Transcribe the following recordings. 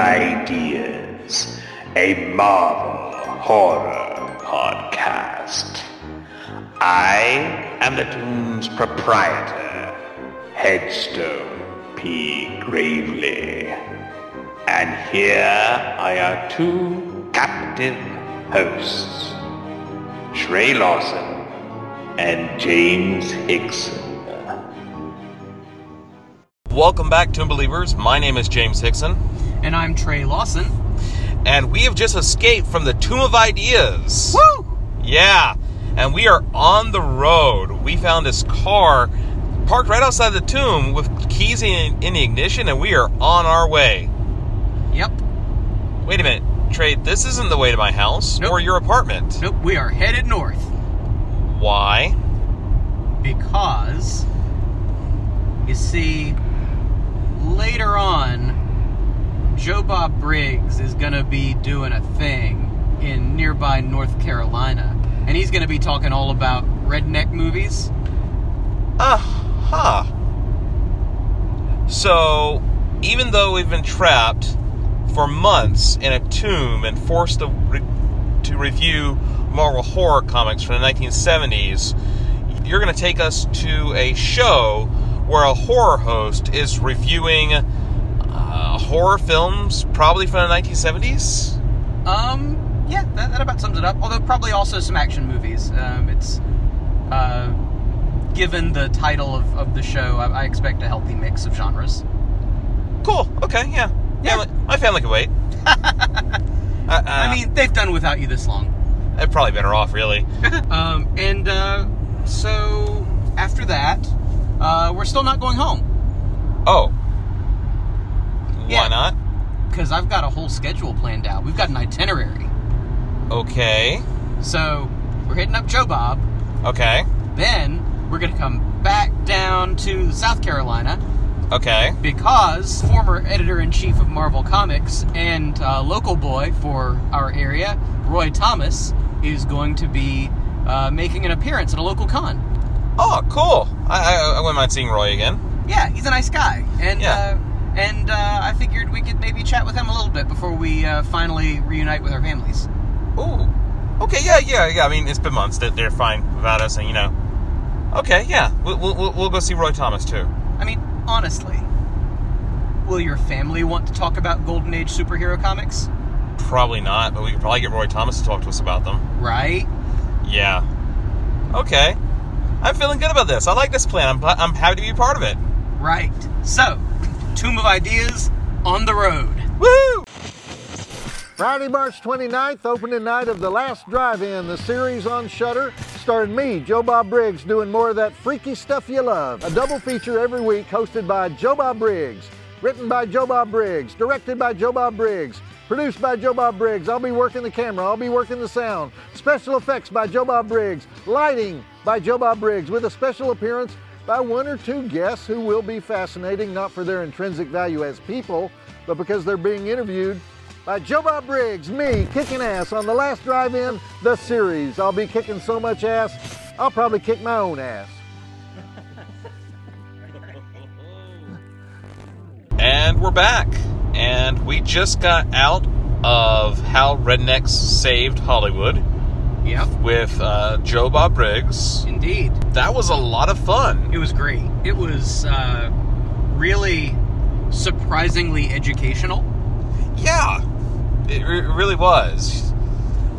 Ideas, a Marvel horror podcast. I am the Tomb's proprietor, Headstone P. Gravely. And here are your two captive hosts, Trey Lawson and James Hickson. Welcome back, Tomb Believers. My name is James Hickson, And I'm Trey Lawson. and we have just escaped from the Tomb of Ideas. Woo! Yeah, and we are on the road. We found this car parked right outside the tomb with keys in, in the ignition, and we are on our way. Yep. Wait a minute, Trey, this isn't the way to my house Nope. or your apartment. Nope, we are headed north Why? because you see later on Joe Bob Briggs is going to be doing a thing in nearby North Carolina and he's going to be talking all about redneck movies. Uh huh. So, even though we've been trapped for months in a tomb and forced to, re- to review Marvel horror comics from the 1970s, you're going to take us to a show where a horror host is reviewing uh, horror films, probably from the 1970s. Um, yeah, that, that about sums it up. Although probably also some action movies. Um, it's uh, given the title of, of the show, I, I expect a healthy mix of genres. Cool. Okay. Yeah. Yeah. Family- my family can wait. uh, I mean, they've done without you this long. they're probably better off, really. Um, and uh, so after that, uh, we're still not going home Oh. Yeah. Why not? because I've got a whole schedule planned out. We've got an itinerary. Okay. So we're hitting up Joe Bob. Okay. Then we're going to come back down to South Carolina Okay. because former editor in chief of Marvel Comics and uh, local boy for our area, Roy Thomas, is going to be uh, making an appearance at a local con. Oh, cool. I, I, I wouldn't mind seeing Roy again. Yeah, he's a nice guy, and Yeah. uh, and uh, I figured we could maybe chat with him a little bit before we uh, finally reunite with our families. Ooh. Okay. Yeah. Yeah. Yeah. I mean, it's been months. That they're fine without us, and you know. Okay. Yeah. We'll, we'll, we'll go see Roy Thomas too. I mean, honestly, will your family want to talk about Golden Age superhero comics? Probably not, but we could probably get Roy Thomas to talk to us about them. Right? Yeah. Okay. I'm feeling good about this. I like this plan. I'm, I'm happy to be a part of it. Right. So, Tomb of Ideas on the road. Woo! Friday, March 29th, opening night of The Last Drive-In, the series on Shudder, starring me, Joe Bob Briggs, doing more of that freaky stuff you love. A double feature every week hosted by Joe Bob Briggs, written by Joe Bob Briggs, directed by Joe Bob Briggs, produced by Joe Bob Briggs. I'll be working the camera, I'll be working the sound. Special effects by Joe Bob Briggs, lighting by Joe Bob Briggs, with a special appearance by one or two guests who will be fascinating, not for their intrinsic value as people, but because they're being interviewed by Joe Bob Briggs, me kicking ass on the last drive in, the series. I'll be kicking so much ass, I'll probably kick my own ass. And we're back. And we just got out of How Rednecks Saved Hollywood Yep. with uh, Joe Bob Briggs. Indeed. That was a lot of fun. It was great. It was uh, really surprisingly educational. Yeah, it, re- it really was.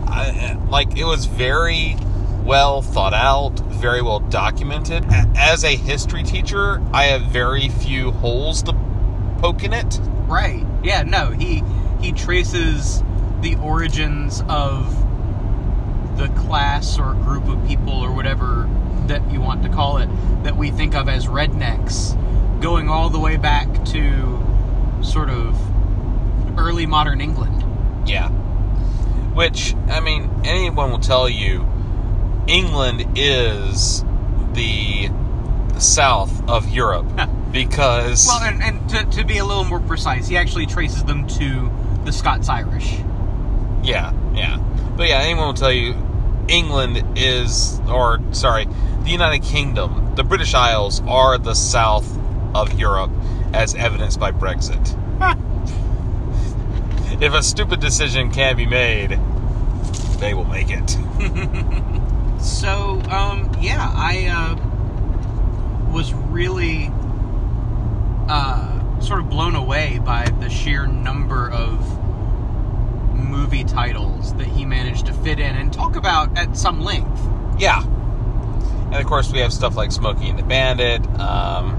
I, like, it was very well thought out, very well documented. As a history teacher, I have very few holes to poke in it. Right. Yeah, no, he he traces the origins of the class or group of people or whatever that you want to call it that we think of as rednecks going all the way back to sort of early modern England. Yeah. Which, I mean, anyone will tell you, England is the south of Europe because. Well, and, and to, to be a little more precise, he actually traces them to the Scots Irish. Yeah, yeah. But yeah, anyone will tell you England is, or sorry, the United Kingdom, the British Isles are the south of Europe. as evidenced by Brexit. if a stupid decision can be made, they will make it. So, um, yeah, I uh, was really uh, sort of blown away by the sheer number of movie titles that he managed to fit in and talk about at some length. Yeah. And of course, we have stuff like Smokey and the Bandit, um,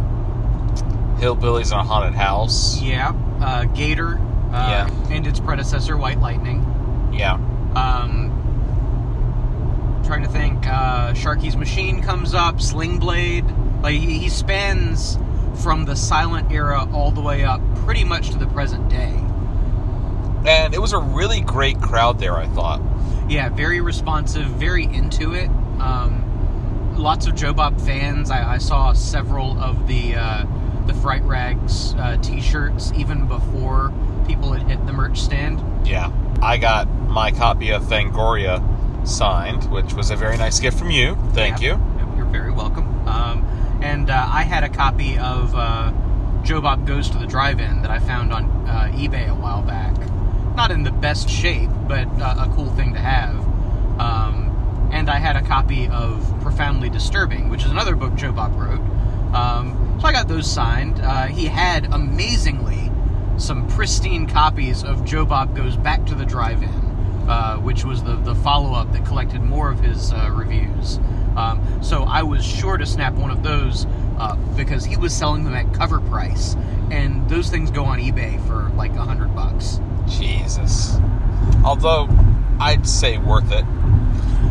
Hillbillies in a Haunted House. Yeah, uh, Gator, uh, Yeah. and its predecessor, White Lightning. Yeah. Um, trying to think, uh, Sharky's Machine comes up, Sling Blade. Like he, spans from the silent era all the way up, pretty much to the present day. And it was a really great crowd there, I thought. Yeah, very responsive, very into it. Um, lots of Joe Bob fans. I, I saw several of the uh, the Fright Rags uh, T-shirts even before people had hit the merch stand. Yeah. I got my copy of Fangoria signed, which was a very nice gift from you. Thank Yeah. you. You're very welcome. Um, and uh, I had a copy of uh, Joe Bob Goes to the Drive-In that I found on uh, eBay a while back. Not in the best shape, but uh, a cool thing to have. Um, and I had a copy of Profoundly Disturbing, which is another book Joe Bob wrote. Um, so I got those signed. Uh, he had amazingly some pristine copies of Joe Bob Goes Back to the Drive-In, uh, which was the, the follow-up that collected more of his reviews. Um, so I was sure to snap one of those uh, because he was selling them at cover price, and those things go on eBay for like a hundred bucks. Jesus. Although, I'd say worth it.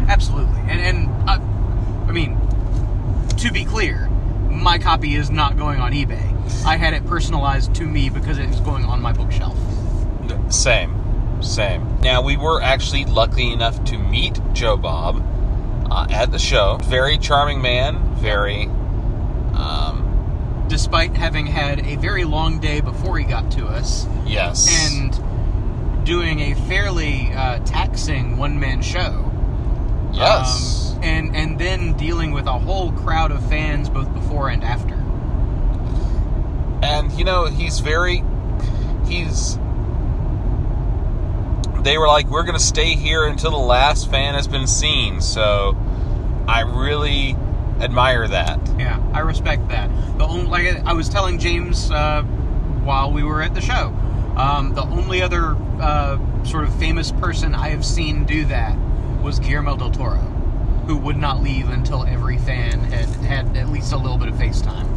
Absolutely, and and uh, I mean, to be clear, my copy is not going on eBay. I had it personalized to me because it was going on my bookshelf. Same. Same. Now, we were actually lucky enough to meet Joe Bob uh, at the show. Very charming man. Very. Um, Despite having had a very long day before he got to us, yes. and doing a fairly uh, taxing one-man show. yes. Um, and and then dealing with a whole crowd of fans both before and after. and you know he's very he's they were like we're gonna stay here until the last fan has been seen so i really admire that Yeah, I respect that. The only like I- was telling James uh, while we were at the show, um, the only other uh, sort of famous person I have seen do that was Guillermo del Toro, who would not leave until every fan had had at least a little bit of FaceTime.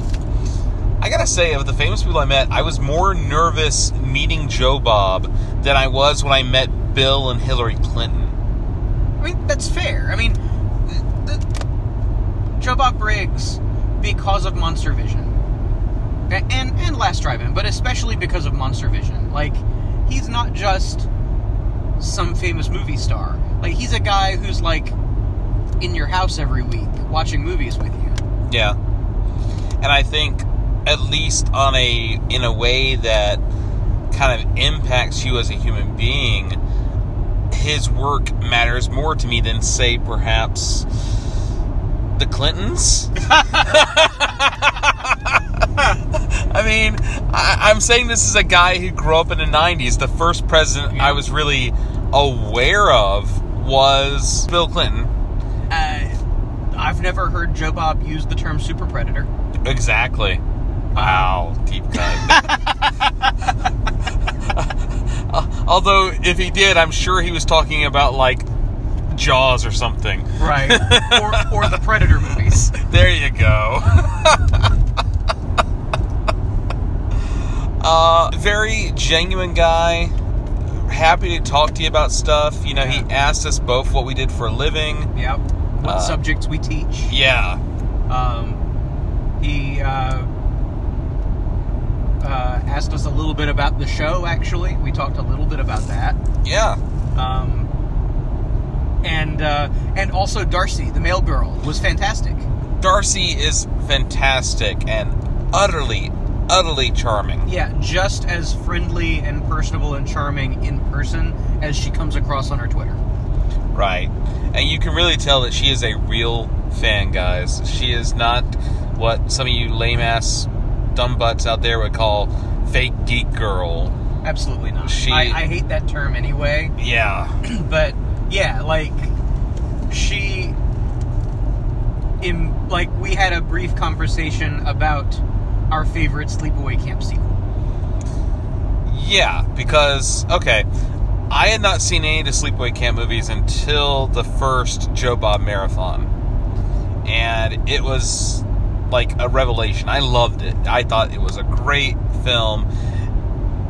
I gotta say of the famous people i met i was more nervous meeting joe bob than i was when i met bill and hillary clinton I mean, that's fair. I mean, the, the, Joe Bob Briggs, because of Monster Vision, a- and and Last Drive-In, but especially because of Monster Vision, like he's not just some famous movie star. Like he's a guy who's like in your house every week watching movies with you. Yeah. And I think at least on a in a way that kind of impacts you as a human being, his work matters more to me than say perhaps the Clintons. I mean, I, I'm saying this is a guy who grew up in the 90s. The first president I was really aware of was Bill Clinton. Uh, I've never heard Joe Bob use the term super predator. Exactly. Wow, deep cut. Although, if he did, I'm sure he was talking about like Jaws or something. Right. or, or the Predator movies. There you go. uh, very genuine guy. Happy to talk to you about stuff. You know, he asked us both what we did for a living. Yep. What Uh, subjects we teach. Yeah. Um, he uh, uh, asked us a little bit about the show. Actually, we talked a little bit about that, Yeah. um, and uh, and also Darcy, the mail girl, was fantastic. Darcy is fantastic and utterly, utterly charming. Yeah, just as friendly and personable and charming in person as she comes across on her Twitter. Right. And you can really tell that she is a real fan, guys. She is not what some of you lame ass dumb butts out there would call fake geek girl. Absolutely not. She- I, I hate that term anyway. Yeah. but yeah, like she in like we had a brief conversation about our favorite sleepaway camp sequel. Yeah, because okay, I had not seen any of the Sleepaway Camp movies until the first Joe Bob marathon, and it was like a revelation. I loved it. I thought it was a great film,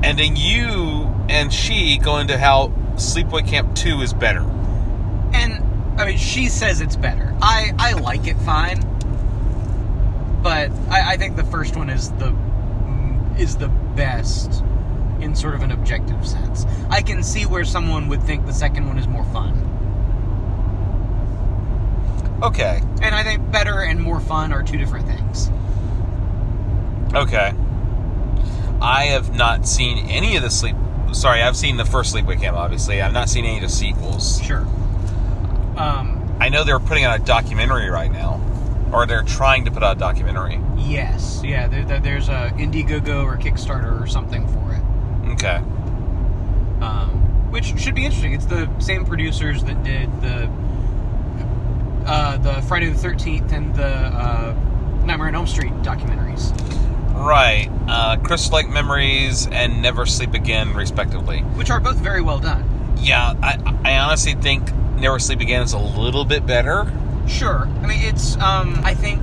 and then you and she go into how Sleepaway Camp Two is better. And I mean she says it's better. I, I like it fine. But I, I think the first one is the is the best in sort of an objective sense. I can see where someone would think the second one is more fun. Okay, And I think better and more fun are two different things. okay. I have not seen any of the sleep. Sorry, I've seen the first Sleepaway Camp. Obviously, I've not seen any of the sequels. Sure. Um, I know they're putting out a documentary right now, or they're trying to put out a documentary. yes, yeah. There, there, there's a Indiegogo or Kickstarter or something for it, Okay. um, which should be interesting. It's the same producers that did the uh, the Friday the Thirteenth and the uh, Nightmare on Elm Street documentaries. Right. Uh, Crystal Lake Memories and Never Sleep Again, respectively. which are both very well done. Yeah, I, I honestly think Never Sleep Again is a little bit better. Sure, I mean it's. Um, I think,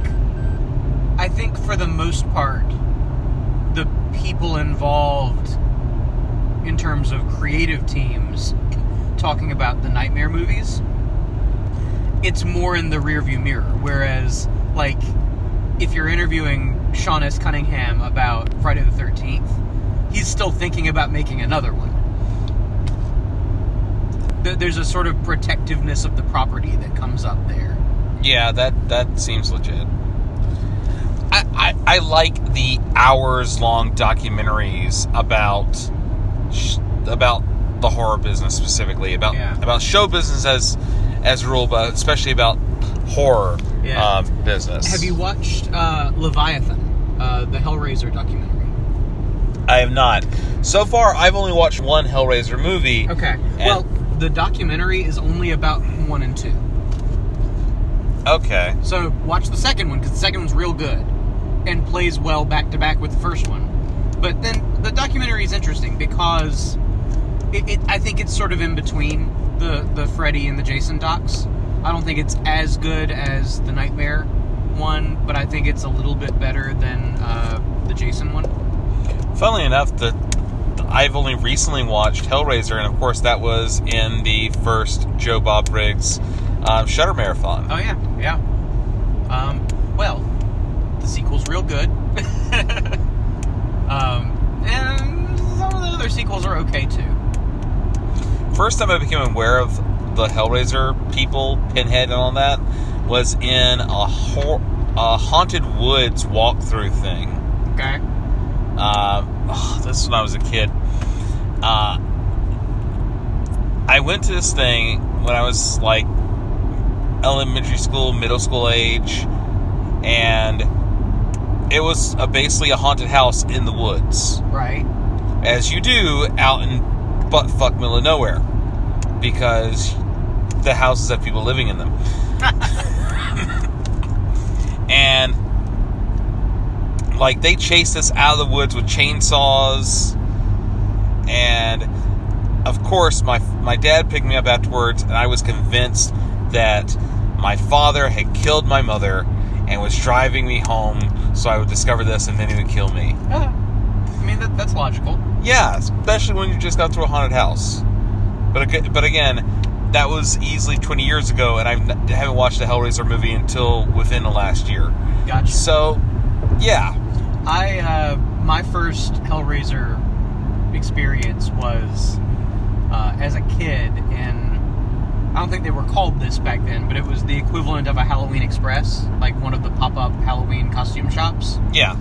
I think for the most part, the people involved in terms of creative teams talking about the nightmare movies, it's more in the rearview mirror. Whereas, like, if you're interviewing Sean S. Cunningham about Friday the Thirteenth, he's still thinking about making another one. There's a sort of protectiveness of the property that comes up there. Yeah, that that seems legit. I, I, I like the hours long documentaries about sh- about the horror business specifically about Yeah. about show business as as a rule, but especially about horror Yeah. um, business. Have you watched uh, Leviathan, uh, the Hellraiser documentary? I have not. So far, I've only watched one Hellraiser movie. Okay. well, the documentary is only about one and two. Okay. So watch the second one because the second one's real good and plays well back to back with the first one. But then the documentary is interesting because it, it, I think it's sort of in between the the Freddy and the Jason docs. I don't think it's as good as the Nightmare one, but I think it's a little bit better than uh, the Jason one. Funnily enough, the I've only recently watched Hellraiser, and of course, that was in the first Joe Bob Briggs um, Shudder Marathon. Oh yeah, yeah. Um, well, the sequel's real good. um, and some of the other sequels are okay too. First time I became aware of the Hellraiser people, Pinhead, and all that was in a, hor- a haunted woods walkthrough thing. Okay. Uh, oh, this is when I was a kid. Uh, I went to this thing when I was like elementary school, middle school age, and it was a, basically a haunted house in the woods, Right. as you do out in buttfuck middle of nowhere, because the houses have people living in them. and like they chased us out of the woods with chainsaws and of course my my dad picked me up afterwards and I was convinced that my father had killed my mother and was driving me home so I would discover this and then he would kill me. Uh-huh. I mean, that, that's logical. Yeah, especially when you just got through a haunted house. But but again, that was easily 20 years ago and I haven't watched a Hellraiser movie until within the last year. Gotcha. So, yeah. I uh, my first Hellraiser experience was uh, as a kid and I don't think they were called this back then, but it was the equivalent of a Halloween Express, like one of the pop-up Halloween costume shops. Yeah.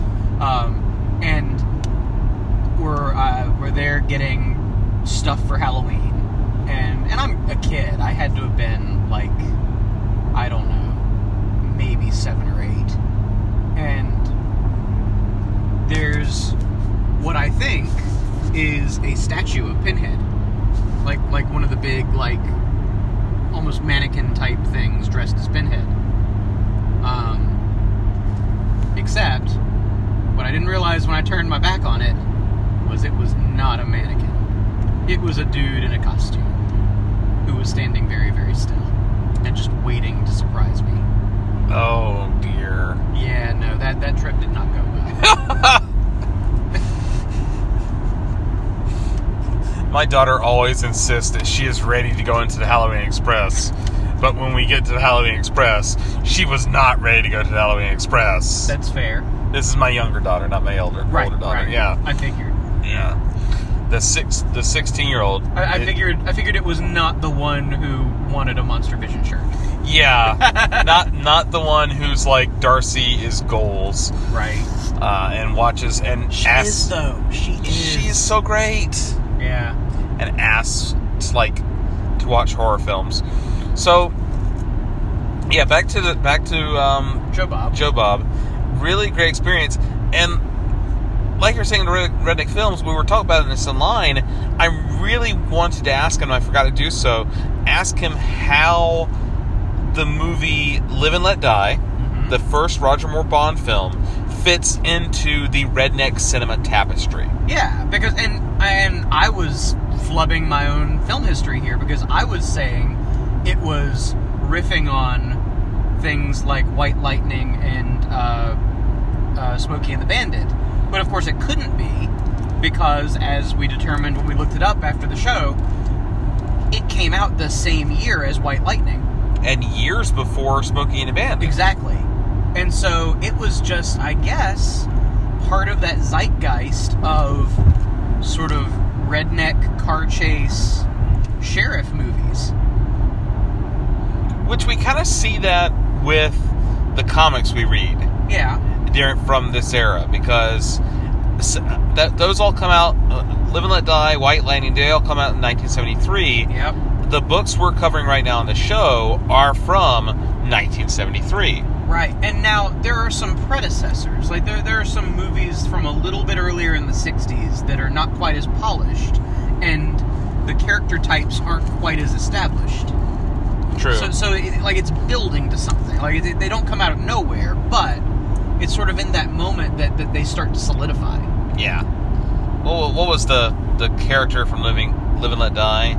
Um, and we're uh, we're there getting stuff for Halloween, and and I'm a kid. I had to have been like I don't know, maybe seven or eight, and there's what I think is a statue of Pinhead, like like one of the big like almost mannequin type things dressed as Pinhead. Um, except what I didn't realize when I turned my back on it was it was not a mannequin. It was a dude in a costume who was standing very very still and just waiting to surprise me. Oh dear. Yeah, no, that that trip did not go well. My daughter always insists that she is ready to go into the Halloween Express. But when we get to the Halloween Express, she was not ready to go to the Halloween Express. That's fair. This is my younger daughter, not my elder Right, older daughter. right. Yeah, I figured. Yeah. The six, the sixteen year old. I, I figured. I figured it was not the one who wanted a Monster Vision shirt. Yeah, not not the one who's like Darcy is goals Right. uh, and watches and She asks. is though. She is. She's so great. Yeah. and asks like to watch horror films. So yeah, back to the back to um, Joe Bob. Joe Bob. Really great experience, and like you're saying, the Redneck Films, we were talking about this online. I really wanted to ask him, I forgot to do so. Ask him how the movie Live and Let Die, the first Roger Moore Bond film, fits into the redneck cinema tapestry. Yeah, because and and I was flubbing my own film history here because I was saying it was riffing on things like White Lightning and uh, uh, Smokey and the Bandit, but of course it couldn't be because, as we determined when we looked it up after the show, it came out the same year as White Lightning. And years before Smokey and the Bandit. Exactly. And so it was just, I guess, part of that zeitgeist of sort of redneck car chase sheriff movies. Which we kind of see that with the comics we read Yeah. During from this era because that those all come out. Uh, Live and Let Die, White Lightning, they all come out in 1973. Yep. The books we're covering right now on the show are from 1973. Right. And now there are some predecessors. Like there there are some movies from a little bit earlier in the 60s that are not quite as polished and the character types aren't quite as established. True. So, so it, like it's building to something. Like it, they don't come out of nowhere, but it's sort of in that moment that, that they start to solidify. yeah. What, what was the the character from Living Live and Let Die?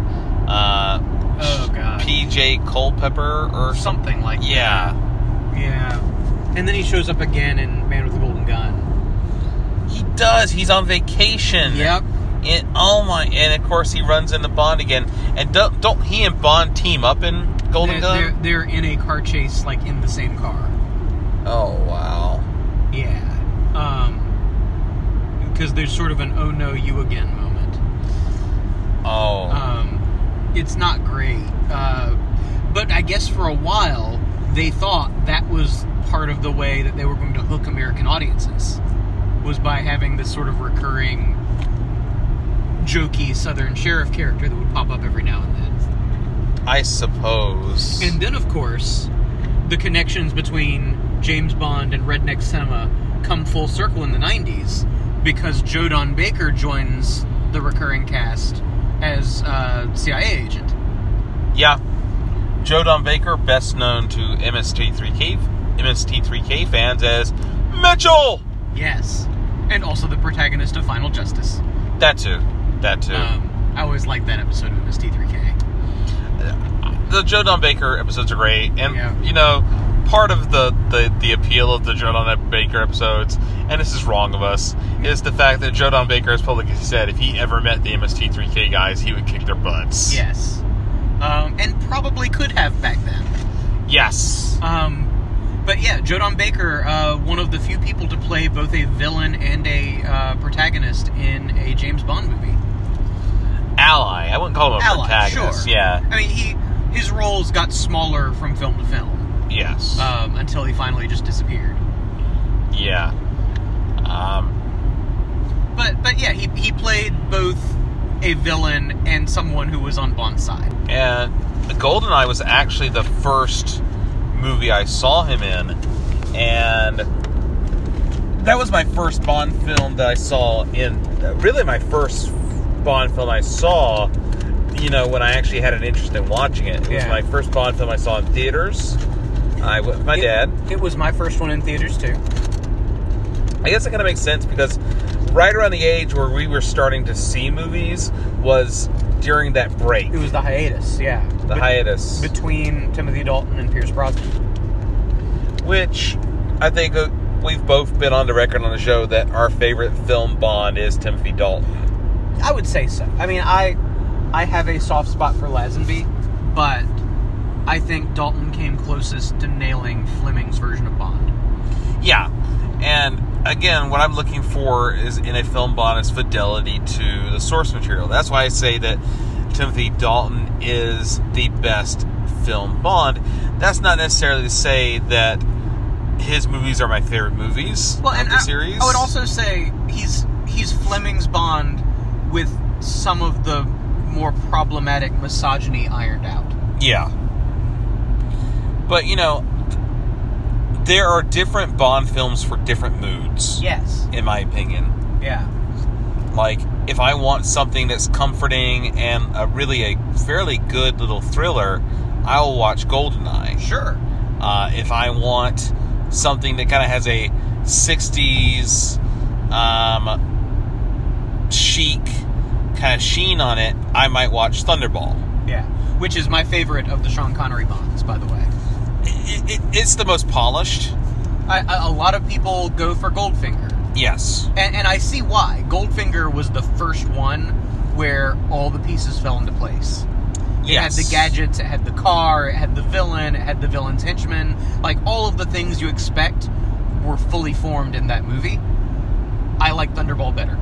Uh, Oh, God. P.J. Culpepper or something. Like Yeah. that. Yeah. And then he shows up again in Man with the Golden Gun. He does. He's on vacation. Yep. And oh my! And of course he runs into Bond again. And don't don't he and Bond team up in Golden they're, Gun? They're, they're in a car chase, like in the same car. Oh wow! Yeah. Um. Because there's sort of an "Oh no, you again" moment. Oh Um, it's not great. Uh, but I guess for a while they thought that was part of the way that they were going to hook American audiences was by having this sort of recurring jokey Southern sheriff character that would pop up every now and then. I suppose. And then, of course, the connections between James Bond and redneck cinema come full circle in the 90s because Joe Don Baker joins the recurring cast as uh, CIA agent. yeah, Joe Don Baker, best known to MST3K MST3K fans as Mitchell. Yes. And also the protagonist of Final Justice. That too. That too. Um, I always liked that episode of MST3K. the Joe Don Baker episodes are great, and Yeah. you know, part of the, the the appeal of the Joe Don Baker episodes, and this is wrong of us, is the fact that Joe Don Baker has publicly said if he ever met the MST3K guys, he would kick their butts. Yes. Um, and probably could have back then. Yes. Um, but yeah, Joe Don Baker, uh, one of the few people to play both a villain and a uh, protagonist in a James Bond movie. Ally. I wouldn't call him a Ally, protagonist. sure. Yeah. I mean, he his roles got smaller from film to film Yes. um, until he finally just disappeared. yeah. Um. But but yeah, he he played both a villain and someone who was on Bond's side. And Goldeneye was actually the first movie I saw him in, and that was my first Bond film that I saw in really my first Bond film I saw. You know, when I actually had an interest in watching it, it was Yeah. my first Bond film I saw in theaters. I with my It- dad. It was my first one in theaters too. I guess it kind of makes sense because right around the age where we were starting to see movies was during that break, It was the hiatus, yeah. the Bet- hiatus, between Timothy Dalton and Pierce Brosnan. which I think uh, we've both been on the record on the show that our favorite film Bond is Timothy Dalton. I would say so. I mean, I I have a soft spot for Lazenby, but I think Dalton came closest to nailing Fleming's version of Bond. Yeah, and again, what I'm looking for is in a film Bond is fidelity to the source material. That's why I say that Timothy Dalton is the best film Bond. That's not necessarily to say that his movies are my favorite movies Well, and the I, series. I would also say he's he's Fleming's Bond with some of the more problematic misogyny ironed out. Yeah. But, you know, there are different Bond films for different moods, Yes. in my opinion. Yeah. Like, if I want something that's comforting and a really a fairly good little thriller, I'll watch Goldeneye. Sure. Uh, if I want something that kind of has a 60s um, chic kind of sheen on it, I might watch Thunderball. Yeah. Which is my favorite of the Sean Connery Bonds, by the way. It, it, it's the most polished. I, a lot of people go for Goldfinger. Yes. And, and I see why. Goldfinger was the first one where all the pieces fell into place. It Yes. had the gadgets, it had the car, it had the villain, it had the villain's henchmen. Like all of the things you expect were fully formed in that movie. I like Thunderball better.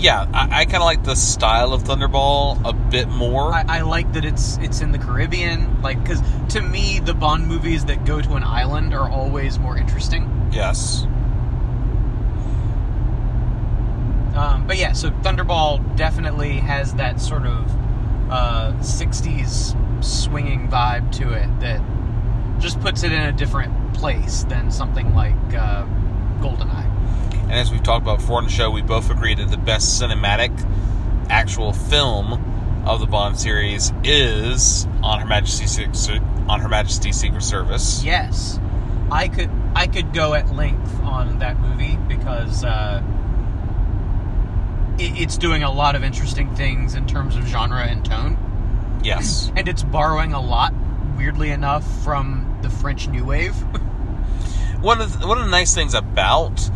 Yeah, I, I kind of like the style of Thunderball a bit more. I, I like that it's it's in the Caribbean. Like, because to me, the Bond movies that go to an island are always more interesting. yes. Um, but yeah, so Thunderball definitely has that sort of uh, 60s swinging vibe to it that just puts it in a different place than something like uh, Goldeneye. And as we've talked about before on the show, we both agree that the best cinematic actual film of the Bond series is on Her Majesty's Secret, on Her Majesty's Secret Service. Yes, I could I could go at length on that movie because uh, it, it's doing a lot of interesting things in terms of genre and tone. Yes. and it's borrowing a lot, weirdly enough, from the French New Wave. One of the, one of the nice things about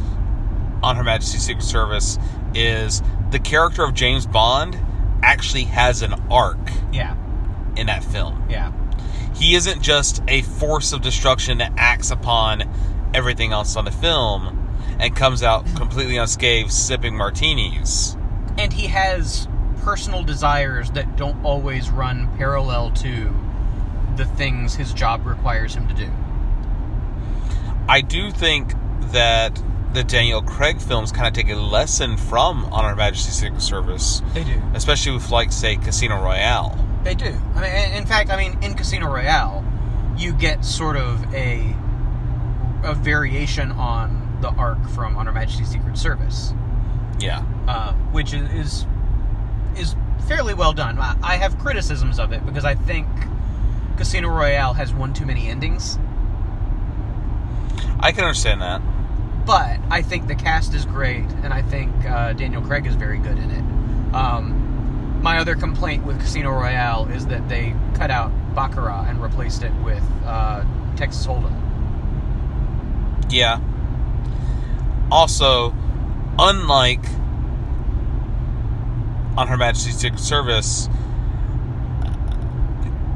on Her Majesty's Secret Service is the character of James Bond actually has an arc yeah, in that film. yeah, he isn't just a force of destruction that acts upon everything else on the film and comes out completely unscathed sipping martinis. and he has personal desires that don't always run parallel to the things his job requires him to do. I do think that the Daniel Craig films kind of take a lesson from On Her Majesty's Secret Service, They do. especially with, like, say, Casino Royale. They do. I mean, in fact, I mean, in Casino Royale, you get sort of a a variation on the arc from On Her Majesty's Secret Service. Yeah. uh, which is, is is fairly well done. I, I have criticisms of it because I think Casino Royale has one too many endings, I can understand that. But I think the cast is great, and I think uh, Daniel Craig is very good in it. Um, my other complaint with Casino Royale is that they cut out Baccarat and replaced it with uh, Texas Hold'em. Yeah. Also, unlike on Her Majesty's Secret Service,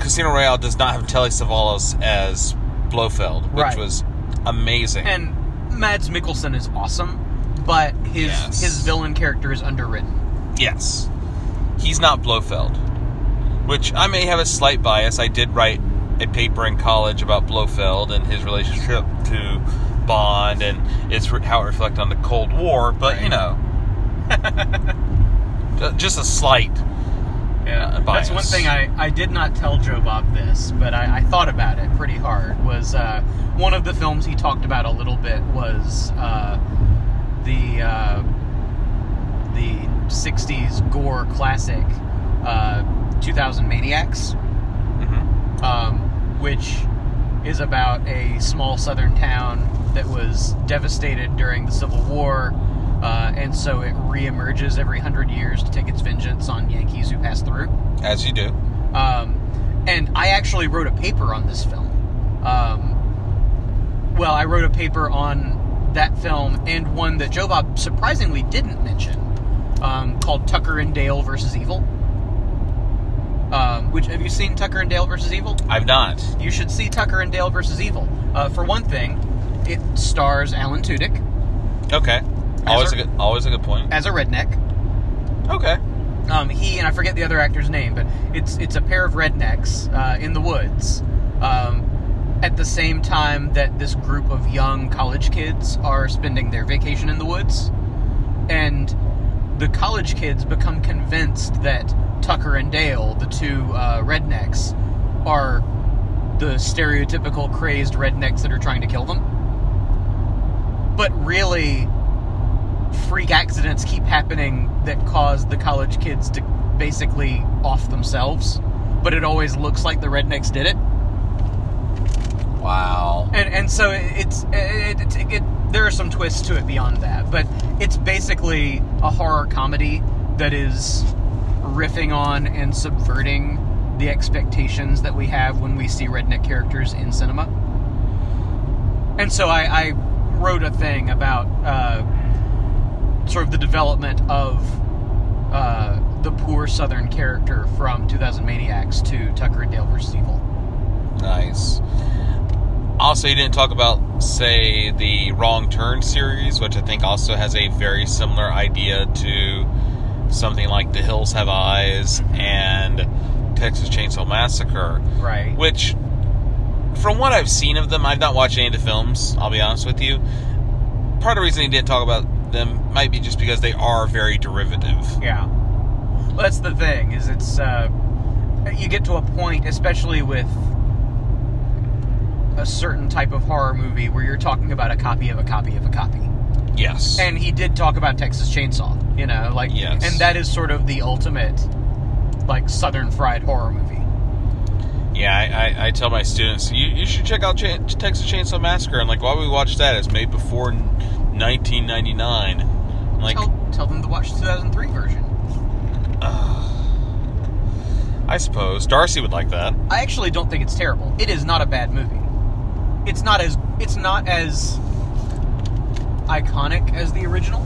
Casino Royale does not have Telly Savalas as Blofeld, which Right. was amazing. And Mads Mikkelsen is awesome, but his Yes. his villain character is underwritten. yes, he's not Blofeld, which I may have a slight bias. I did write a paper in college about Blofeld and his relationship to Bond and its how it reflected on the Cold War, but you know, just a slight. Yeah, that's one thing I, I did not tell Joe Bob this, but I, I thought about it pretty hard. Was uh, one of the films he talked about a little bit was uh, the uh, the '60s gore classic, uh, 2000 Maniacs, hmm um, which is about a small southern town that was devastated during the Civil War, uh, and so it reemerges every hundred years to take its vengeance on Yankees who pass through. As you do. Um, and I actually wrote a paper on this film. Um, well, I wrote a paper on that film and one that Joe Bob surprisingly didn't mention, um, called Tucker and Dale versus Evil. Um, which have you seen Tucker and Dale versus Evil? I've not. You should see Tucker and Dale versus Evil. Uh, for one thing, it stars Alan Tudyk Okay. Always a our- good. Always a good point. as a redneck. Okay. Um, he and I forget the other actor's name, but it's it's a pair of rednecks uh, in the woods. Um, at the same time that this group of young college kids are spending their vacation in the woods, and the college kids become convinced that Tucker and Dale, the two uh, rednecks, are the stereotypical crazed rednecks that are trying to kill them. But really, freak accidents keep happening that cause the college kids to basically off themselves. But it always looks like the rednecks did it, Wow. and and so it's it, it, it, it there are some twists to it beyond that. But it's basically a horror comedy that is riffing on and subverting the expectations that we have when we see redneck characters in cinema. And so I, I wrote a thing about uh, sort of the development of uh, the poor Southern character from 2000 Maniacs to Tucker and Dale vs. Evil. Nice. Also, you didn't talk about, say, the Wrong Turn series, which I think also has a very similar idea to something like The Hills Have Eyes and Texas Chainsaw Massacre, Right. which, from what I've seen of them, I've not watched any of the films, I'll be honest with you. Part of the reason he didn't talk about them might be just because they are very derivative. Yeah. Well, that's the thing is it's uh, you get to a point, especially with a certain type of horror movie, where you're talking about a copy of a copy of a copy. Yes. And he did talk about Texas Chainsaw, you know, like, Yes. and that is sort of the ultimate, like, Southern fried horror movie. Yeah, I, I, I tell my students you, you should check out Cha- Texas Chainsaw Massacre. And like, why we watch that? It's made before 1999. I'm like, tell, tell them to watch the 2003 version. I suppose Darcy would like that. I actually don't think it's terrible. It is not a bad movie. It's not as it's not as iconic as the original,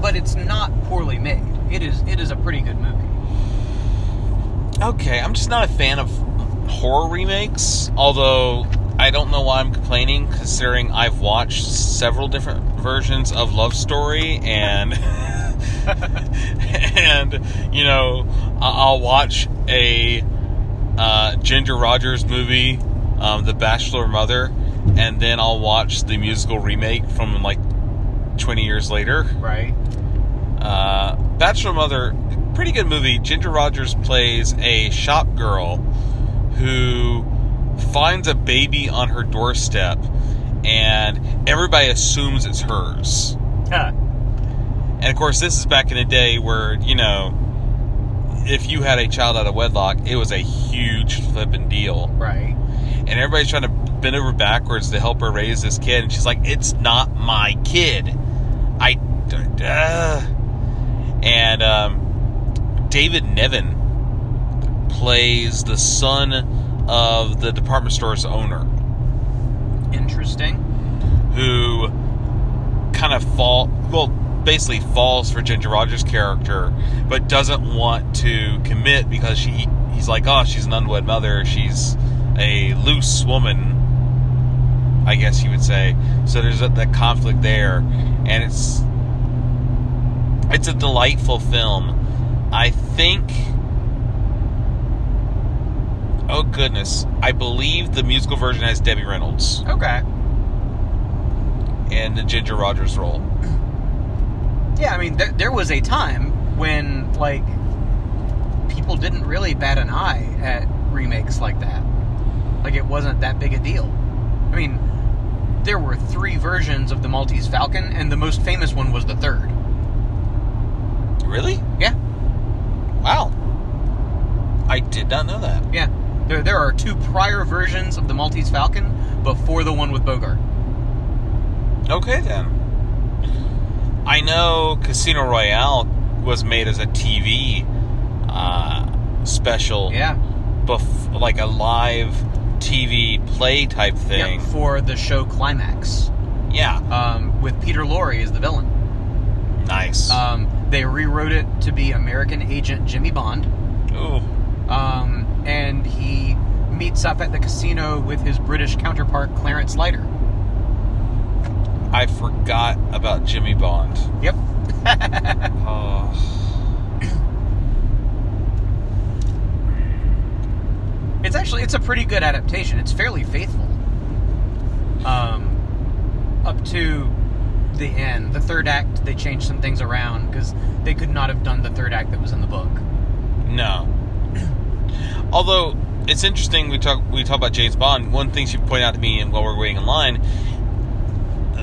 but it's not poorly made. It is it is a pretty good movie. Okay, I'm just not a fan of horror remakes. Although I don't know why I'm complaining, considering I've watched several different versions of Love Story and. and you know i'll watch a uh, ginger rogers movie um, the bachelor mother and then i'll watch the musical remake from like 20 years later Right? uh, bachelor mother pretty good movie ginger rogers plays a shop girl who finds a baby on her doorstep and everybody assumes it's hers Huh. and of course, this is back in the day where, you know, if you had a child out of wedlock, it was a huge flipping deal. Right. And everybody's trying to bend over backwards to help her raise this kid. And she's like, it's not my kid. I. Uh. And um, David Niven plays the son of the department store's owner Interesting. who kind of fall well basically falls for Ginger Rogers' character, but doesn't want to commit because she he's like, oh, she's an unwed mother, she's a loose woman, I guess you would say. So there's that, that conflict there, and it's it's a delightful film. I think oh goodness, I believe the musical version has Debbie Reynolds Okay. and the Ginger Rogers role. Yeah, I mean, there, there was a time when, like, people didn't really bat an eye at remakes like that. Like, it wasn't that big a deal. I mean, there were three versions of the Maltese Falcon, and the most famous one was the third. Really? Yeah, Wow. I did not know that. yeah there there are two prior versions of the Maltese Falcon before the one with Bogart. Okay then. I know Casino Royale was made as a TV uh, special, Yeah. bef- like a live TV play type thing. Yep, for the show Climax, Yeah, um, with Peter Lorre as the villain. nice. Um, they rewrote it to be American Agent Jimmy Bond, Ooh, um, and he meets up at the casino with his British counterpart Clarence Leiter. I forgot about Jimmy Bond. Yep. Oh. It's actually it's a pretty good adaptation. It's fairly faithful. Um, up to the end, the third act, they changed some things around because they could not have done the third act that was in the book. No. Although it's interesting, we talk we talk about James Bond. One thing she pointed out to me and while we're waiting in line,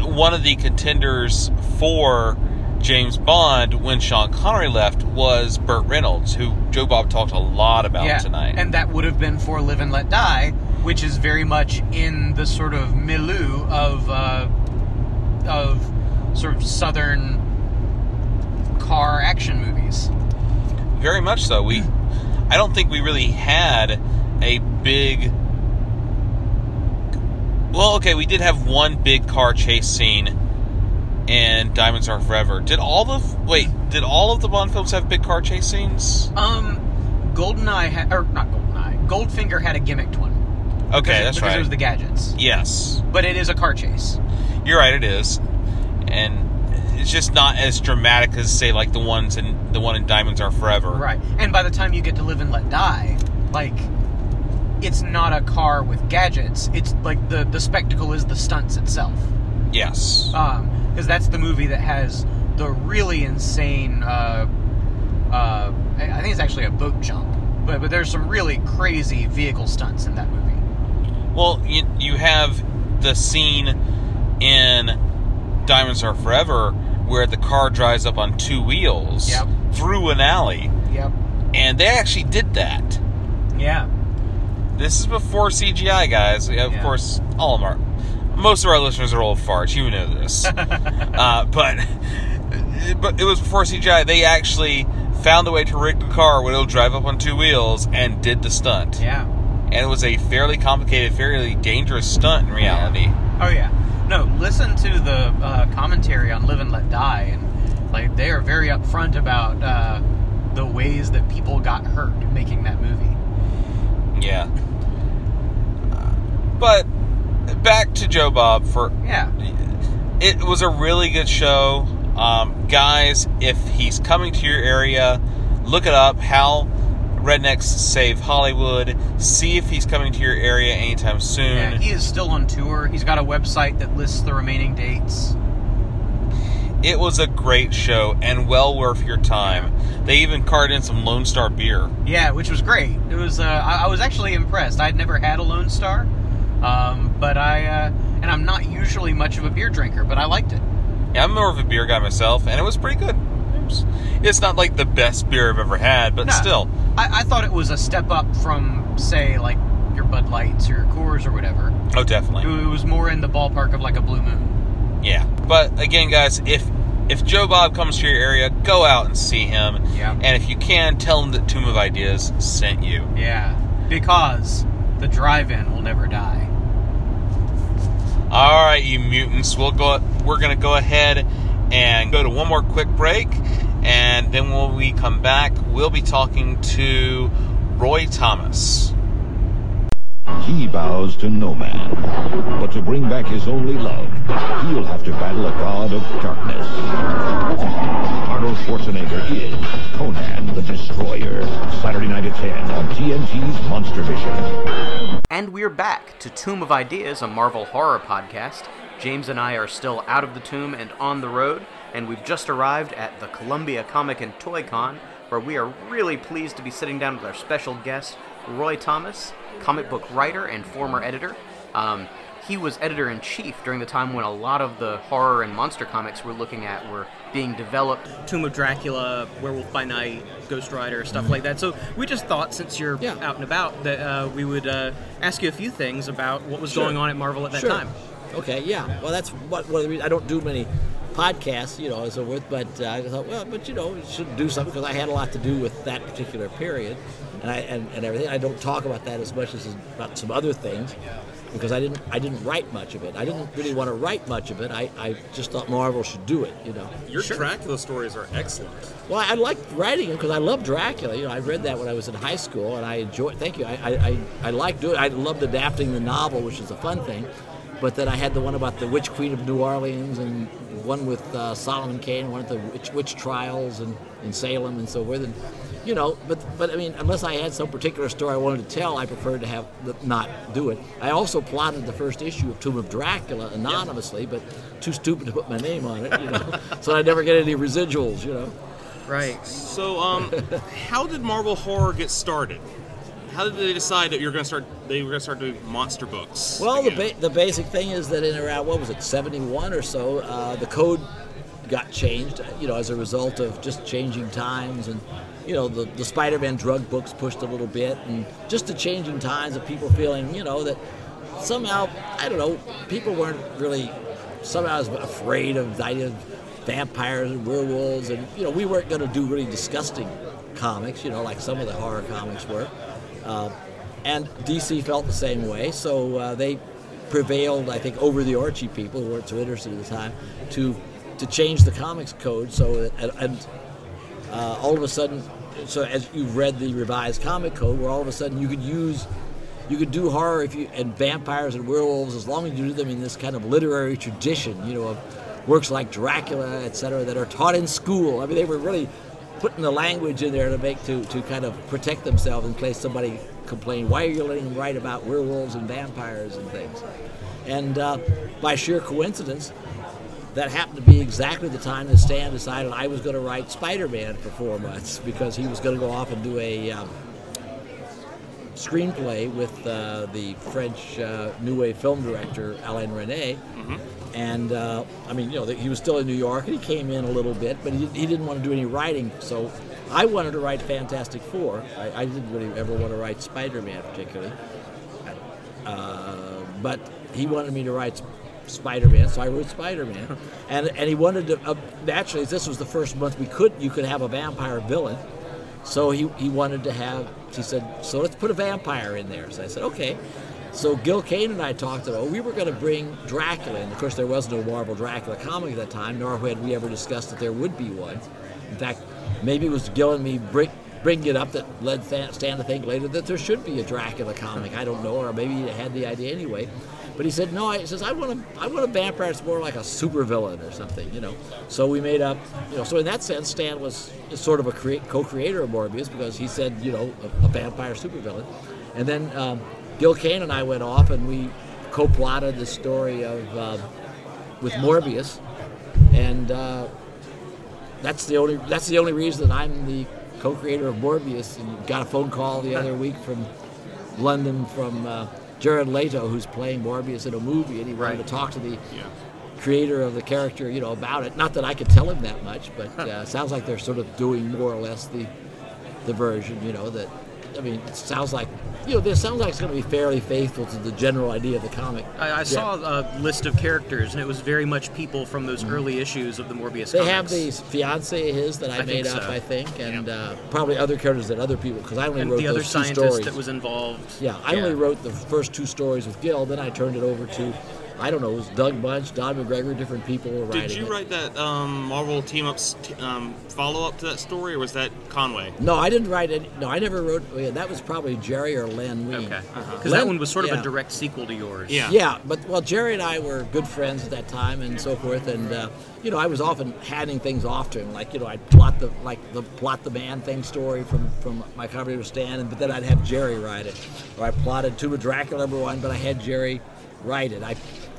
one of the contenders for James Bond when Sean Connery left was Burt Reynolds, who Joe Bob talked a lot about yeah, tonight. and that would have been for Live and Let Die, which is very much in the sort of milieu of uh, of sort of southern car action movies. Very much so. We, I don't think we really had a big. Well, okay, we did have one big car chase scene in Diamonds Are Forever. Did all of wait? Did all of the Bond films have big car chase scenes? Um, Goldeneye had, or not Goldeneye, Goldfinger had a gimmicked one. Okay, because that's because right. it was the gadgets. yes, But it is a car chase. you're right. It is, and it's just not as dramatic as say like the ones in the one in Diamonds Are Forever. Right. And by the time you get to Live and Let Die, like it's not a car with gadgets. It's like the the spectacle is the stunts itself. Yes. Um, because that's the movie that has the really insane. Uh, uh, I think it's actually a boat jump, but but there's some really crazy vehicle stunts in that movie. Well, you, you have the scene in Diamonds Are Forever where the car drives up on two wheels Yep. through an alley, Yep. and they actually did that. Yeah. This is before CGI, guys. Of Yeah. course, all of our most of our listeners are old farts. You know this, uh, but but it was before CGI. They actually found a way to rig the car where it'll drive up on two wheels and did the stunt. Yeah. And it was a fairly complicated, fairly dangerous stunt in reality. Oh yeah. No, listen to the uh, commentary on Live and Let Die, and like they are very upfront about uh, the ways that people got hurt making that movie. Yeah. Uh, But back to Joe Bob for Yeah. it was a really good show. Um, guys, if he's coming to your area, look it up. How Rednecks Save Hollywood. See if he's coming to your area anytime soon. Yeah, he is still on tour. He's got a website that lists the remaining dates. it was a great show and well worth your time. They even carted in some Lone Star beer. Yeah, which was great. It was. Uh, I, I was actually impressed. I'd never had a Lone Star, um, but I uh, and I'm not usually much of a beer drinker, but I liked it. Yeah, I'm more of a beer guy myself, and it was pretty good. It's not like the best beer I've ever had, but No, still. I, I thought it was a step up from, say, like your Bud Lights or your Coors or whatever. Oh, definitely. It was more in the ballpark of like a Blue Moon. Yeah, but again, guys, if if Joe Bob comes to your area, go out and see him. Yeah. And if you can, tell him that Tomb of Ideas sent you. Yeah, because the drive-in will never die. All right, you mutants. We'll go. We're gonna go ahead and go to one more quick break, and then when we come back, we'll be talking to Roy Thomas. He bows to no man. But to bring back his only love, he'll have to battle a god of darkness. Arnold Schwarzenegger is Conan the Destroyer. Saturday night at 10 on TNT's Monster Vision. And we're back to Tomb of Ideas, a Marvel horror podcast. James and I are still out of the tomb and on the road, and we've just arrived at the Columbia Comic and Toy Con, where we are really pleased to be sitting down with our special guest, Roy Thomas, comic book writer and former editor. Um, he was editor in chief during the time when a lot of the horror and monster comics we're looking at were being developed. Tomb of Dracula, Werewolf by Night, Ghost Rider, stuff like that. So we just thought, since you're Yeah. out and about, that uh, we would uh, ask you a few things about what was Sure. going on at Marvel at that Sure. time. Okay, yeah. Well, that's what one of the I don't do many podcasts, you know, and so forth. But uh, I thought, well, but you know, you should do something because I had a lot to do with that particular period, and I and, and everything. I don't talk about that as much as about some other things because I didn't I didn't write much of it. I didn't really want to write much of it. I, I just thought Marvel should do it, you know. Your Dracula stories are excellent. Well, I liked writing them because I love Dracula. You know, I read that when I was in high school, and I enjoyed. Thank you. I I, I, I like doing. I loved adapting the novel, which is a fun thing. But then I had the one about the Witch Queen of New Orleans, and one with uh, Solomon Kane, one of the witch, witch trials in, in Salem, and so forth. And you know, but but I mean, unless I had some particular story I wanted to tell, I preferred to have not do it. I also plotted the first issue of Tomb of Dracula anonymously, but too stupid to put my name on it, you know, so I never get any residuals, you know. Right. So, um, how did Marvel Horror get started? How did they decide that you're going to start? They were going to start doing monster books. Well, the, ba- the basic thing is that in around what was it, 71 or so, uh, the code got changed. You know, as a result of just changing times and you know the, the Spider-Man drug books pushed a little bit, and just the changing times of people feeling you know that somehow I don't know people weren't really somehow afraid of the idea of vampires and werewolves, and you know we weren't going to do really disgusting comics, you know, like some of the horror comics were. Uh, and DC felt the same way, so uh, they prevailed, I think, over the Archie people who weren't so interested at the time to to change the comics code. So that, and, uh, all of a sudden, so as you've read the revised comic code, where all of a sudden you could use, you could do horror if you and vampires and werewolves as long as you do them in this kind of literary tradition, you know, of works like Dracula, etc., that are taught in school. I mean, they were really putting the language in there to make to, to kind of protect themselves in case somebody complained, why are you letting them write about werewolves and vampires and things? And uh, by sheer coincidence, that happened to be exactly the time that Stan decided I was going to write Spider-Man for four months because he was going to go off and do a um, screenplay with uh, the French uh, New Wave film director Alain Resnais. And uh, I mean, you know, he was still in New York, and he came in a little bit, but he, he didn't want to do any writing. So I wanted to write Fantastic Four. I, I didn't really ever want to write Spider-Man particularly, uh, but he wanted me to write Spider-Man, so I wrote Spider-Man, and and he wanted to. Uh, naturally, this was the first month we could you could have a vampire villain, so he he wanted to have. He said, so let's put a vampire in there. So I said, okay. So Gil Kane and I talked about we were going to bring Dracula, and of course there was no Marvel Dracula comic at that time, nor had we ever discussed that there would be one. In fact, maybe it was Gil and me bring, bringing it up that led Stan to think later that there should be a Dracula comic. I don't know, or maybe he had the idea anyway. But he said no. He says I want a I want a vampire that's more like a supervillain or something, you know. So we made up, you know. So in that sense, Stan was sort of a crea- co-creator of Morbius because he said, you know, a, a vampire supervillain. And then um, Gil Kane and I went off and we co-plotted the story of um, with Morbius, and uh, that's the only that's the only reason that I'm the co-creator of Morbius. And got a phone call the other week from London from uh, Jared Leto, who's playing Morbius in a movie, and he wanted Right. to talk to the creator of the character, you know, about it. Not that I could tell him that much, but uh, sounds like they're sort of doing more or less the the version, you know, that. I mean, it sounds like, you know, this sounds like it's going to be fairly faithful to the general idea of the comic. I, I Yeah. saw a list of characters, and it was very much people from those early issues of the Morbius They comics. have these fiance of his that I, I made up. I think, and uh, probably other characters that other people because I only and wrote the other scientist stories. that was involved. yeah, I only wrote the first two stories with Gil. Then I turned it over to, I don't know, it was Doug Bunch, Don McGregor, different people were writing Did you it. write that um, Marvel team ups t- um, follow up to that story, or was that Conway? No, I didn't write it. No, I never wrote. oh, yeah, that was probably Jerry or Len Wein. Okay. Because Len- that one was sort of yeah. a direct sequel to yours. Yeah. Yeah, but well, Jerry and I were good friends at that time, and so forth. And uh, you know, I was often handing things off to him, like you know, I'd plot the like the plot the man thing story from from my copy of Stan, and but then I'd have Jerry write it, or I plotted Tomb of Dracula number one, but I had Jerry write it. I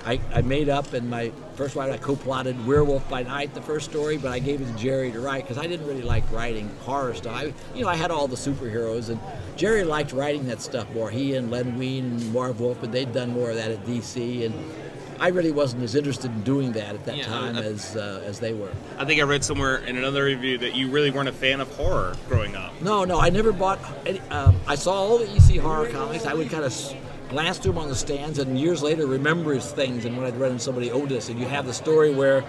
I, I made up in my first one. I co-plotted Werewolf by Night, the first story, but I gave it to Jerry to write because I didn't really like writing horror stuff. I, you know, I had all the superheroes, and Jerry liked writing that stuff more. He and Len Wein and Marv Wolfman, they'd done more of that at DC, and I really wasn't as interested in doing that at that Yeah, time I- as uh, as they were. I think I read somewhere in another review that you really weren't a fan of horror growing up. No, no, I never bought. Any, um, I saw all the EC horror comics. I would kind of glance through them on the stands, and years later remembers things. And when I'd read them, somebody owed us. And you have the story where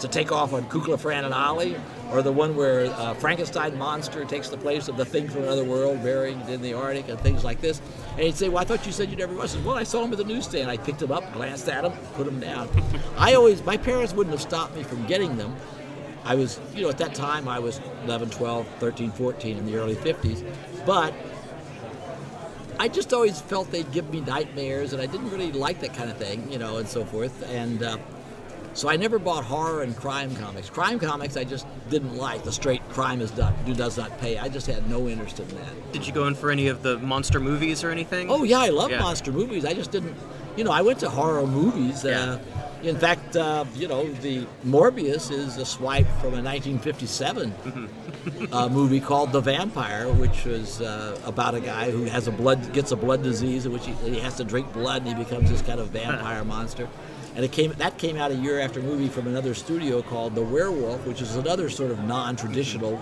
to take off on Kukla, Fran, and Ollie, or the one where uh, Frankenstein monster takes the place of the thing from another world buried in the Arctic and things like this. And he'd say, "Well, I thought you said you never was." "Well, I saw him at the newsstand. I picked them up, glanced at them, put them down." I always, my parents wouldn't have stopped me from getting them. I was, you know, at that time I was 11, 12, 13, 14 in the early 50s. But I just always felt they'd give me nightmares, and I didn't really like that kind of thing, you know, and so forth. And uh, so I never bought horror and crime comics. Crime comics I just didn't like. The straight crime is not, do does not pay. I just had no interest in that. Did you go in for any of the monster movies or anything? Oh yeah, I love Yeah. monster movies. I just didn't, you know, I went to horror movies. Uh, in fact, uh, you know, the Morbius is a swipe from a 1957 uh, movie called The Vampire, which was uh, about a guy who has a blood gets a blood disease in which he, he has to drink blood and he becomes this kind of vampire monster. And it came that came out a year after a movie from another studio called The Werewolf, which is another sort of non-traditional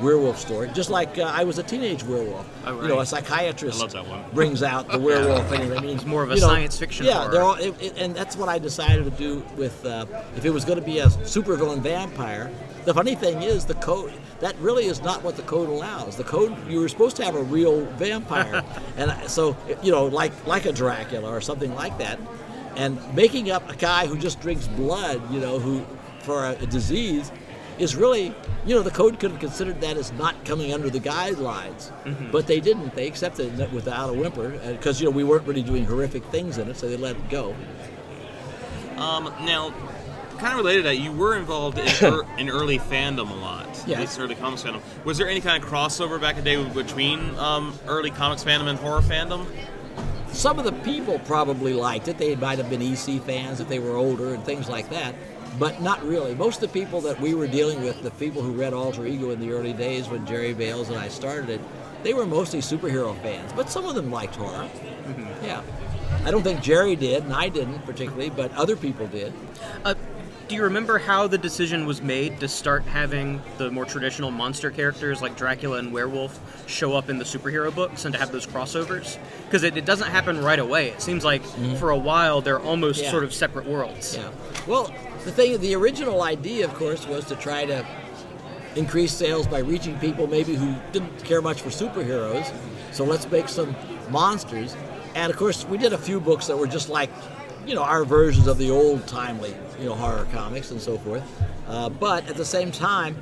werewolf story. Just like uh, I was a teenage werewolf. Oh, You know, a psychiatrist I love that one. brings out the werewolf. thing. I mean, It's more of a you know, science fiction Yeah, horror. they're all, it, it, and that's what I decided to do with. Uh, if it was going to be a supervillain vampire, the funny thing is the code. That really is not what the code allows. The code you were supposed to have a real vampire, and so you know, like like a Dracula or something like that, and making up a guy who just drinks blood, you know, who for a, a disease, is really, you know, the code could have considered that as not coming under the guidelines, but they didn't. They accepted it without a whimper because you know we weren't really doing horrific things in it, so they let it go. Um, now, kind of related to that, you were involved in, er, in early fandom a lot. Yeah. At least early comics fandom. Was there any kind of crossover back in the day between um, early comics fandom and horror fandom? Some of the people probably liked it. They might have been EC fans if they were older and things like that, but not really. Most of the people that we were dealing with, the people who read Alter Ego in the early days when Jerry Bails and I started it, they were mostly superhero fans, but some of them liked horror. Yeah. I don't think Jerry did, and I didn't particularly, but other people did. Uh, do you remember how the decision was made to start having the more traditional monster characters like Dracula and Werewolf show up in the superhero books and to have those crossovers? Because it, it doesn't happen right away. It seems like for a while they're almost Mm-hmm. Yeah. sort of separate worlds. Yeah. Well, the thing, the original idea, of course, was to try to increase sales by reaching people maybe who didn't care much for superheroes. So let's make some monsters. And of course, we did a few books that were just like, you know, our versions of the old timely, you know, horror comics and so forth. Uh, but at the same time,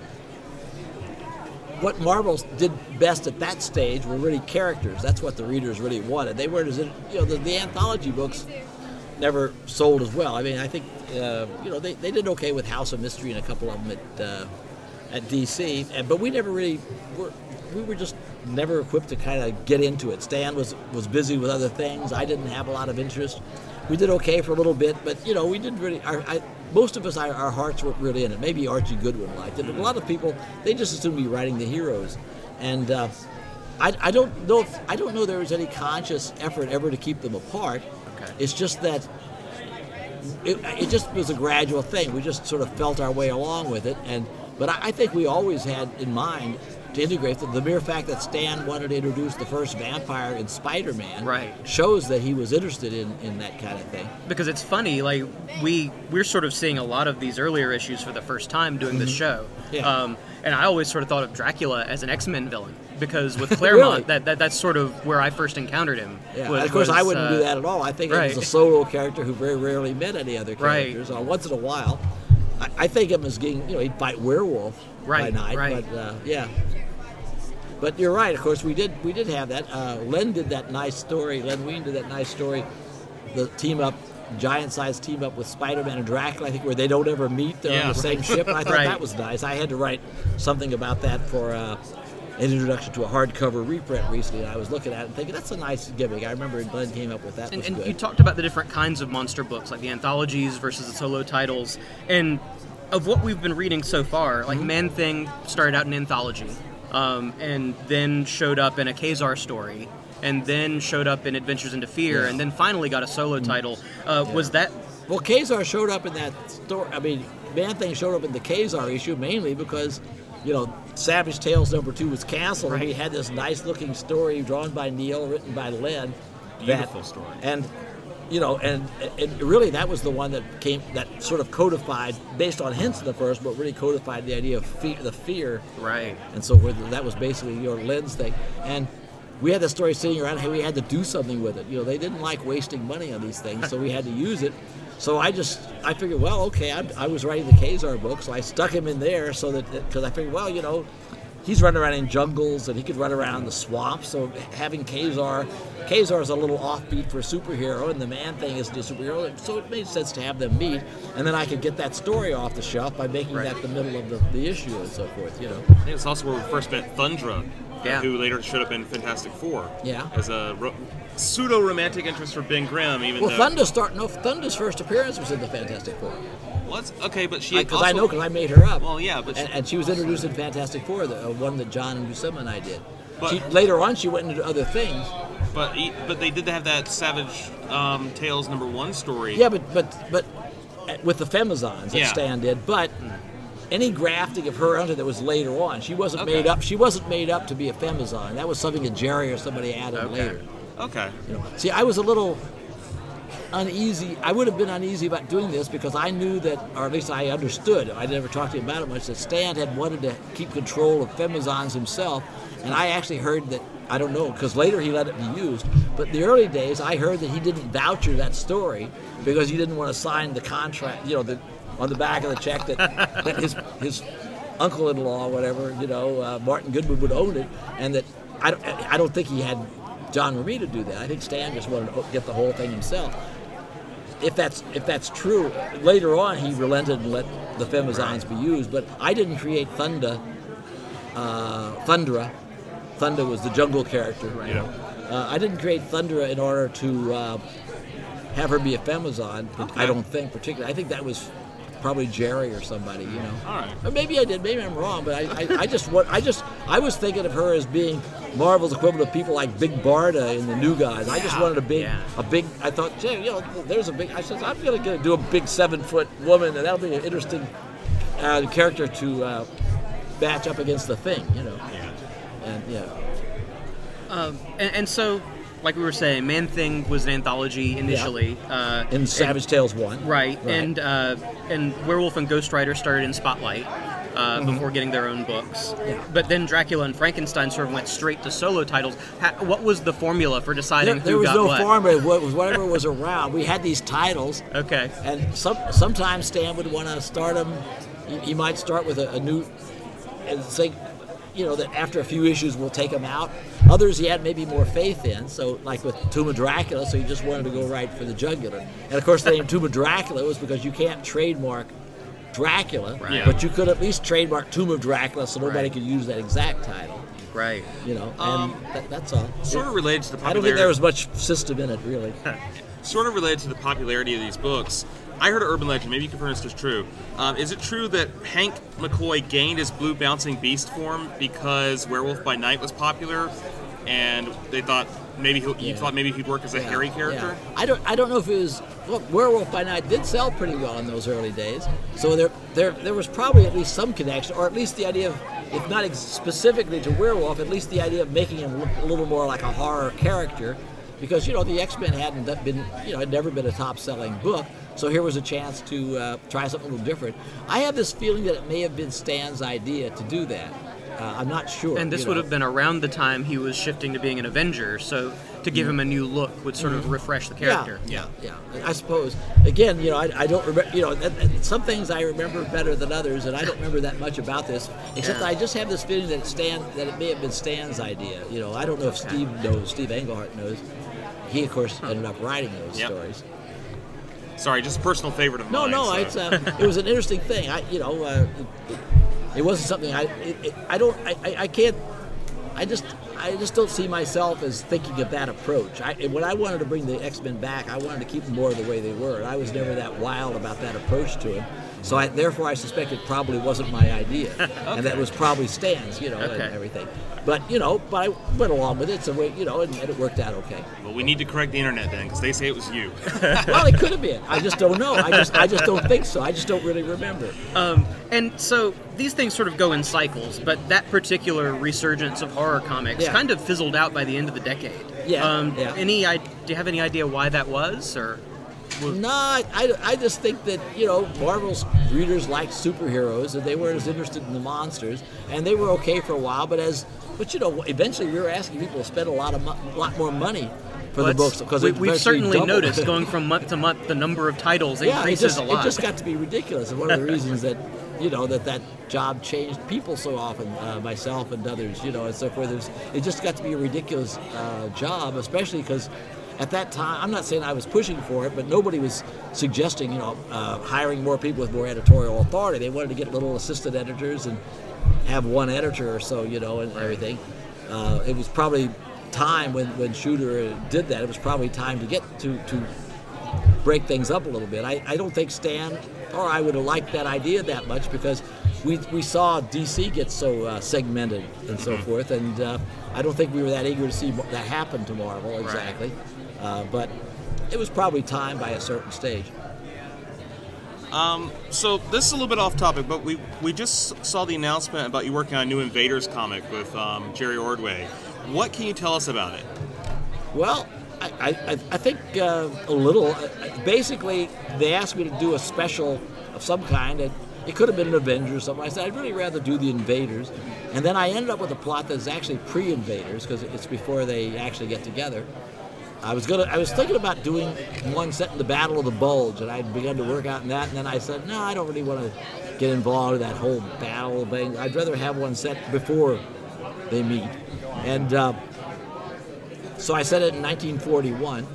what Marvel did best at that stage were really characters. That's what the readers really wanted. They weren't as, you know, the, the anthology books never sold as well. I mean, I think uh, you know they, they did okay with House of Mystery and a couple of them at uh, at DC, and, but we never really were. We were just never equipped to kind of get into it. Stan was was busy with other things. I didn't have a lot of interest. We did okay for a little bit, but you know we didn't really. Our, I, most of us, our, our hearts weren't really in it. Maybe Archie Goodwin liked it, but a lot of people they just assumed we were writing the heroes, and. Uh, I, I don't know if I don't know there was any conscious effort ever to keep them apart. Okay. It's just that it, it just was a gradual thing. We just sort of felt our way along with it, and but I, I think we always had in mind to integrate them. The mere fact that Stan wanted to introduce the first vampire in Spider-Man Right. shows that he was interested in, in that kind of thing. because it's funny like we we're sort of seeing a lot of these earlier issues for the first time doing this show Mm-hmm. Yeah. um, and i always sort of thought of dracula as an x-men villain because with claremont Really? that, that that's sort of where i first encountered him Yeah, was- of course, I wouldn't uh, do that at all. I think it was a solo character who very rarely met any other Right. characters. Uh, once in a while, I, I think him as being, you know, he'd bite werewolf Right, by night. right. But uh, yeah, but you're right. Of course, we did we did have that. Uh, Len did that nice story. Len Wein did that nice story. The team up. Giant sized team up with Spider-Man and Dracula, I think, where they don't ever meet. They're Yeah. on the same ship. And I thought Right. that was nice. I had to write something about that for uh, an introduction to a hardcover reprint recently, and I was looking at it and thinking that's a nice gimmick. I remember Len came up with that. And, and you talked about the different kinds of monster books, like the anthologies versus the solo titles, and of what we've been reading so far. Like Man Thing started out in anthology, um, and then showed up in a Kazar story, and then showed up in Adventures into Fear, Yeah. and then finally got a solo title. Uh, Was that Well, Kazar showed up in that story. I mean, Man Thing showed up in the Kazar issue mainly because, you know, Savage Tales number two was canceled, and we had this nice looking story drawn by Neal, written by Len. Beautiful that, story. And, you know, and, and really that was the one that came, that sort of codified, based on hints in the first, but really codified the idea of fear, the fear right? and so. That was basically your lens thing. And we had the story sitting around, hey, we had to do something with it. You know, they didn't like wasting money on these things, so we had to use it. So I just, I figured, well, okay, I, I was writing the Kazar book, so I stuck him in there so that, because I figured, well, you know, he's running around in jungles and he could run around in the swamps. So having Kazar, Kazar is a little offbeat for a superhero, and the man thing isn't a superhero. So it made sense to have them meet, and then I could get that story off the shelf by making Right. that the middle of the, the issue and so forth. You know. I think it's also where we first met Thundra, Yeah. who later showed up in Fantastic Four. Yeah. As a ro- pseudo romantic interest for Ben Grimm, even Well, though. Thundra start. No, Thundra's first appearance was in the Fantastic Four. Well, that's- okay, but she Because also, I know, because I made her up. Well, yeah, but she- and, and she was introduced in Fantastic Four, the uh, one that John and Buscema and I did. But- she, later on, she went into other things. But but they did have that Savage um, Tales number one story. Yeah, but but but uh, with the Femizons that Yeah. Stan did, but. Any grafting of her onto that was later on. She wasn't Okay. made up. She wasn't made up to be a femizon. That was something that Jerry or somebody added Okay. later. Okay. You know, see, I was a little uneasy. I would have been uneasy about doing this because I knew that, or at least I understood. I never talked to him about it much. That Stan had wanted to keep control of femizons himself, and I actually heard that. I don't know because later he let it be used. But in the early days, I heard that he didn't voucher that story because he didn't want to sign the contract. You know, the, on the back of the check that, that his his uncle-in-law, whatever, you know, uh, Martin Goodman would own it, and that I don't, I don't think he had John Romita do that. I think Stan just wanted to get the whole thing himself. If that's if that's true, later on he relented and let the Femizons be used. But I didn't create Thunda, uh, Thundra. Thunda was the jungle character. You know? uh, I didn't create Thundra in order to uh, have her be a Femizon. I don't think particularly. I think that was probably Jerry or somebody. You know. All right. Or maybe I did. Maybe I'm wrong, but I, I, I just want. I just. I was thinking of her as being Marvel's equivalent of people like Big Barda in the New Gods. I just wanted a big, Yeah. a big. I thought, gee, you know, there's a big. I said, I'm gonna get, do a big seven foot woman, and that'll be an interesting uh, character to uh, match up against the Thing. You know. Yeah. And yeah. Um, and, and so, like we were saying, Man Thing was an anthology initially. Uh, In Savage Tales one. Right, and uh, and Werewolf and Ghost Rider started in Spotlight uh, Mm-hmm. before getting their own books. But then Dracula and Frankenstein sort of went straight to solo titles. Ha- what was the formula for There, deciding there who was got no what? formula. What was whatever was around. We had these titles. Okay. And some sometimes Stan would want to start them. He, he might start with a, a new, and say, you know, that after a few issues we'll take them out. Others he had maybe more faith in. So like with Tomb of Dracula, so he just wanted to go right for the jugular. And of course the name Tomb of Dracula was because you can't trademark Dracula, Right. but you could at least trademark Tomb of Dracula, so nobody Right. could use that exact title. Right. You know, and Um, that, that's all. Sort of related to the I don't think there was much system in it, really. sort of related to the popularity of these books. I heard an urban legend. Maybe you can confirm this is true. Um, is it true that Hank McCoy gained his blue bouncing beast form because Werewolf by Night was popular, and they thought maybe he, you Yeah. thought maybe he'd work as a Yeah, hairy character? yeah. I don't. I don't know if it was. Well, Werewolf by Night did sell pretty well in those early days, so there, there, there was probably at least some connection, or at least the idea of, if not ex- specifically to Werewolf, at least the idea of making him look a little more like a horror character, because you know the X Men hadn't been, you know, had never been a top-selling book, so here was a chance to uh, try something a little different. I have this feeling that it may have been Stan's idea to do that. Uh, I'm not sure. And this would know. have been around the time he was shifting to being an Avenger, so to give him a new look would sort of refresh the character. Mm-hmm. Yeah, yeah, yeah. I suppose. Again, you know, I, I don't remember. You know, that, that- some things I remember better than others, and I don't remember that much about this. Except Yeah. I just have this feeling that Stan, that it may have been Stan's idea. You know, I don't know if Steve knows. Steve Englehart knows. He, of course, ended up writing those Yep. stories. Sorry, just a personal favorite of No, mine. no, so- uh, it was an interesting thing. I, you know, uh, it, it, it wasn't something I. It, it, I don't. I, I, I can't I just I just don't see myself as thinking of that approach. I, when I wanted to bring the X Men back, I wanted to keep them more the way they were. I was never that wild about that approach to them. So I, therefore, I suspect it probably wasn't my idea, and that was probably Stan's, you know, Okay. and everything. But you know, but I went along with it. So we, you know, and, and it worked out okay. Well, we need to correct the internet then, because they say it was you. well, it could have been. I just don't know. I just I just don't think so. I just don't really remember. Um, and so these things sort of go in cycles, but that particular resurgence of horror comics Yeah. kind of fizzled out by the end of the decade. Yeah, Um, yeah. Any? Do you have any idea why that was, or? No, I, I, I just think that, you know, Marvel's readers liked superheroes and they weren't as interested in the monsters. And they were okay for a while, but as, but you know, eventually we were asking people to spend a lot of, lot more money for the books because we, we've certainly doubled. noticed going from month to month the number of titles yeah, it increases just, a lot. it just got to be ridiculous. And one of the reasons that, you know, that that job changed people so often, uh, myself and others, you know, and so forth. It, was, it just got to be a ridiculous uh, job, especially because at that time, I'm not saying I was pushing for it, but nobody was suggesting, you know, uh, hiring more people with more editorial authority. They wanted to get little assistant editors and have one editor or so, you know, and everything. Uh, it was probably time when, when Shooter did that. It was probably time to get to, to break things up a little bit. I, I don't think Stan or I would have liked that idea that much because we, we saw DC get so uh, segmented and so forth, and uh, I don't think we were that eager to see that happen to Marvel exactly. Uh, but it was probably time by a certain stage. So this is a little bit off topic, but we we just saw the announcement about you working on a new Invaders comic with um, Jerry Ordway. What can you tell us about it? Well, I, I, I- think uh, a little. Uh, Basically, they asked me to do a special of some kind. And it could have been an Avengers or something. I said I'd really rather do the Invaders, and then I ended up with a plot that's actually pre-Invaders because it's before they actually get together. I was gonna. I was thinking about doing one set in the Battle of the Bulge, and I'd begun to work out in that. And then I said, no, I don't really want to get involved in that whole battle thing. I'd rather have one set before they meet. And uh, so I said it in 1941,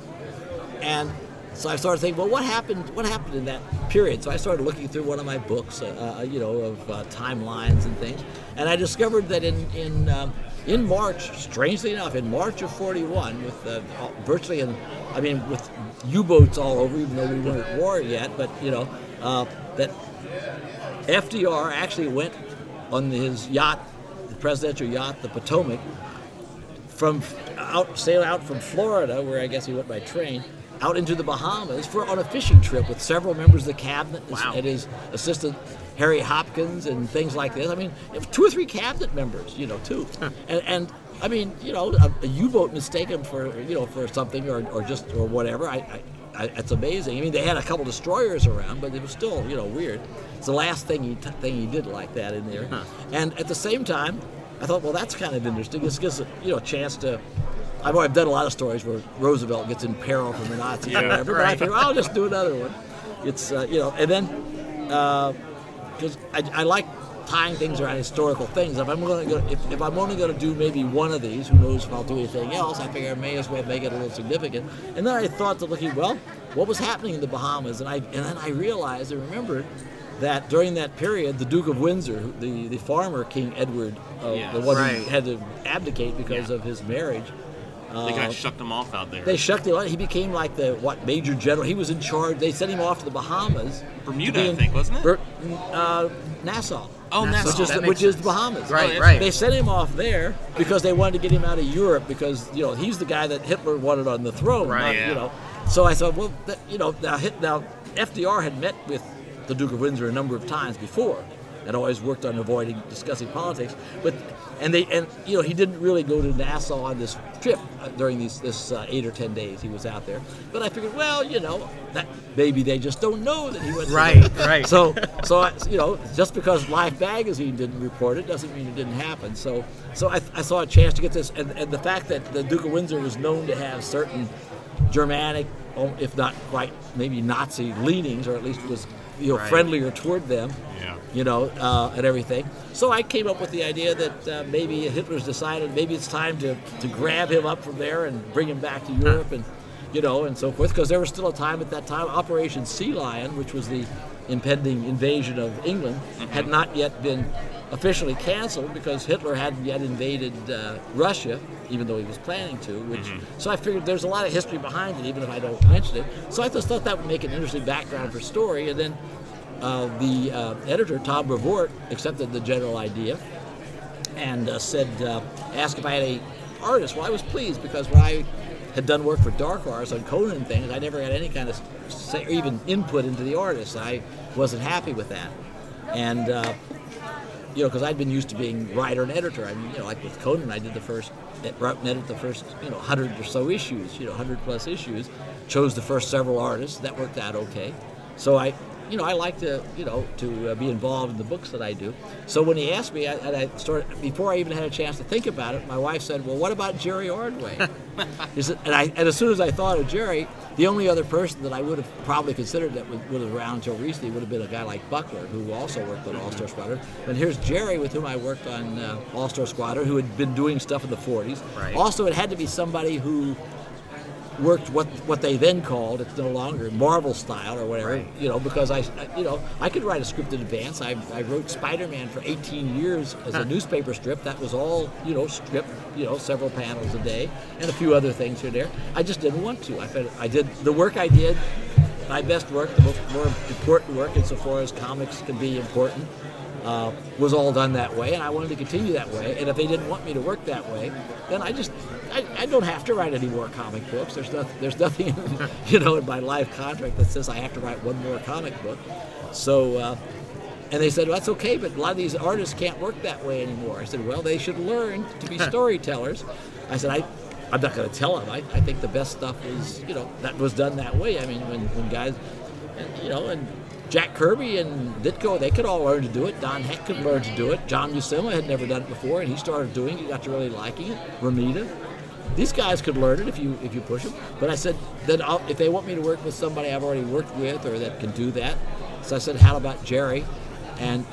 and so I started thinking, well, what happened? What happened in that period? So I started looking through one of my books, uh, uh, you know, of uh, timelines and things, and I discovered that in in um, in March, strangely enough, in March of 41, with uh, virtually, in, I mean, with U-boats all over, even though we weren't at war yet, but you know, uh, that FDR actually went on his yacht, the presidential yacht, the Potomac, from out sail out from Florida, where I guess he went by train, out into the Bahamas for on a fishing trip with several members of the cabinet Wow. and his assistant Harry Hopkins and things like this. I mean, two or three cabinet members, you know, too. And, and I mean, you know, a, a U-boat mistaken for you know for something or, or just or whatever. I, I, I, it's amazing. I mean, they had a couple destroyers around, but it was still you know weird. It's the last thing he t- thing he did like that in there. And at the same time, I thought, well, that's kind of interesting. This gives a, you know a chance to. I've already done a lot of stories where Roosevelt gets in peril from the Nazis or whatever, but I right. figured I'll just do another one. It's uh, you know, and then because I, I like tying things around historical things. If I'm going to, if, if I'm only going to do maybe one of these, who knows if I'll do anything else? I figure I may as well make it a little significant. And then I thought to looking, well, what was happening in the Bahamas? And I and then I realized and remembered that during that period, the Duke of Windsor, the the farmer King Edward, uh, Yes. the one Right. who had to abdicate because Yeah. of his marriage. They Uh, kind of shucked them off out there. They shucked him. out. He became like the what major general. He was in charge. They sent him off to the Bahamas. Bermuda, be I think, wasn't it? Ber- uh, Nassau. Oh, Nassau. Which is, That the, which is the Bahamas. Right, yeah. right. They sent him off there because they wanted to get him out of Europe because you know he's the guy that Hitler wanted on the throne. Right, not, yeah. You know. So I thought, well, that, you know, now, Hit- now FDR had met with the Duke of Windsor a number of times before, and always worked on avoiding discussing politics. But and they and you know he didn't really go to Nassau on this trip uh, during these this uh, eight or ten days he was out there. But I figured, well, you know, that maybe they just don't know that he went. Right, the- right. So so I, you know, just because Life magazine didn't report it doesn't mean it didn't happen. So so I, I saw a chance to get this, and, and the fact that the Duke of Windsor was known to have certain Germanic, oh, if not quite maybe Nazi leanings, or at least was you know Right. friendlier toward them. Yeah. You know, uh, and everything. So I came up with the idea that uh, maybe Hitler's decided maybe it's time to, to grab him up from there and bring him back to Europe and, you know, and so forth. Because there was still a time at that time, Operation Sea Lion, which was the impending invasion of England had not yet been officially canceled because Hitler hadn't yet invaded uh, Russia, even though he was planning to. Which so I figured there's a lot of history behind it, even if I don't mention it. So I just thought that would make an interesting background for story, and then. Uh, the uh, editor Tom Brevoort accepted the general idea and uh, said, uh, asked if I had a artist. Well, I was pleased because when I had done work for Dark Horse on Conan things, I never had any kind of say, or even input into the artist. I wasn't happy with that, and uh, you know, because I'd been used to being writer and editor. I mean, you know, like with Conan, I did the first, wrote and edited the first, you know, hundred or so issues, you know, hundred plus issues. Chose the first several artists. That worked out okay. So I, you know, I like to, you know, to uh, be involved in the books that I do. So when he asked me, I, and I started before I even had a chance to think about it. My wife said, "Well, what about Jerry Ordway?" And I, and as soon as I thought of Jerry, the only other person that I would have probably considered that would, would have around until recently would have been a guy like Buckler, who also worked on All Star Squadron. And here's Jerry, with whom I worked on uh, All Star Squadron, who had been doing stuff in the 40s. Right. Also, it had to be somebody who worked what what they then called it's no longer Marvel style or whatever you know because I you know I could write a script in advance. I, I wrote Spider-Man for 18 years as a newspaper strip. That was all you know strip you know several panels a day and a few other things here and there. I just didn't want to. I felt I did the work I did my best work the most more important work insofar as comics can be important uh, was all done that way, and I wanted to continue that way. And if they didn't want me to work that way, then I just I, I don't have to write any more comic books. There's nothing there's nothing you know in my life contract that says I have to write one more comic book. So. Uh, and they said, well, that's okay, but a lot of these artists can't work that way anymore. I said, well, they should learn to be storytellers. I said, I, I'm not going to tell them. I, I think the best stuff is, you know, that was done that way. I mean, when, when guys, you know, and Jack Kirby and Ditko, they could all learn to do it. Don Heck could learn to do it. John Buscema had never done it before, and he started doing it. He got to really liking it. Romita. These guys could learn it if you if you push them. But I said then I'll, if they want me to work with somebody I've already worked with or that can do that, so I said, how about Jerry? And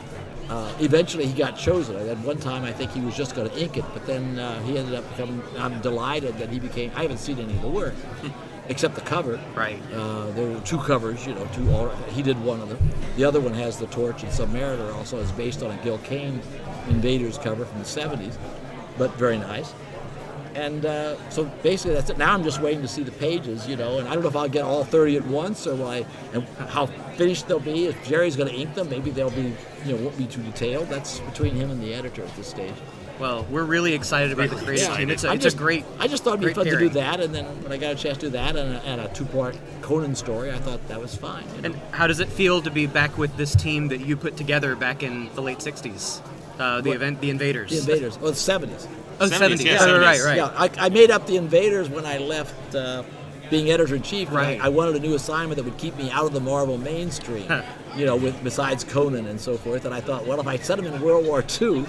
uh, eventually he got chosen. At one time I think he was just going to ink it, but then uh, he ended up becoming. I'm delighted that he became. I haven't seen any of the work. Except the cover. Right. Uh, there were two covers, you know, two. All, he did one of them. The other one has the torch and Submariner. Also, is based on a Gil Kane Invaders cover from the '70s, but very nice. And uh, so basically that's it. Now I'm just waiting to see the pages, you know, and I don't know if I'll get all 30 at once or will I, and how finished they'll be. If Jerry's going to ink them, maybe they'll be, you know, won't be too detailed. That's between him and the editor at this stage. Well, we're really excited about the creative Yeah. team. It's a, I'm it's just- a great. I just thought it'd be great fun to do that, and then when I got a chance to do that and a, and a two-part Conan story, I thought that was fine. you know. And how does it feel to be back with this team that you put together back in the late '60s? Uh, the What? event, the Invaders. the Invaders, oh, the 70s. Oh, 70s, 70s. yeah, right, 70s. right. Yeah, I, I made up the Invaders when I left uh, being editor in chief. Right. I, I wanted a new assignment that would keep me out of the Marvel mainstream. you know, with besides Conan and so forth. And I thought, well, if I set them in World War II,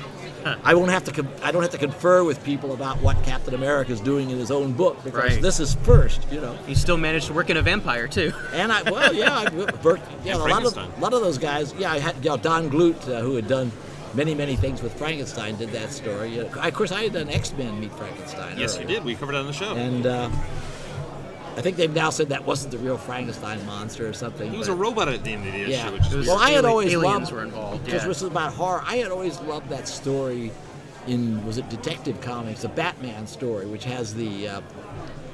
I won't have to. con- I don't have to confer with people about what Captain America is doing in his own book because Right. this is first. You know. You still managed to work in a vampire too. And I, well, yeah, I worked, yeah, a lot of, a lot of those guys. Yeah, I had you know, Don Glut, uh, who had done many, many things with Frankenstein, did that story. Of course, I had done X Men Meet Frankenstein. Yes, you did. We covered it on the show. And uh, I think they've now said that wasn't the real Frankenstein monster or something. he was a robot at the end of the issue, yeah. which was- well, I had ali- always aliens loved were involved, because yeah. this was about horror. I had always loved that story in was it Detective Comics, the Batman story, which has the uh,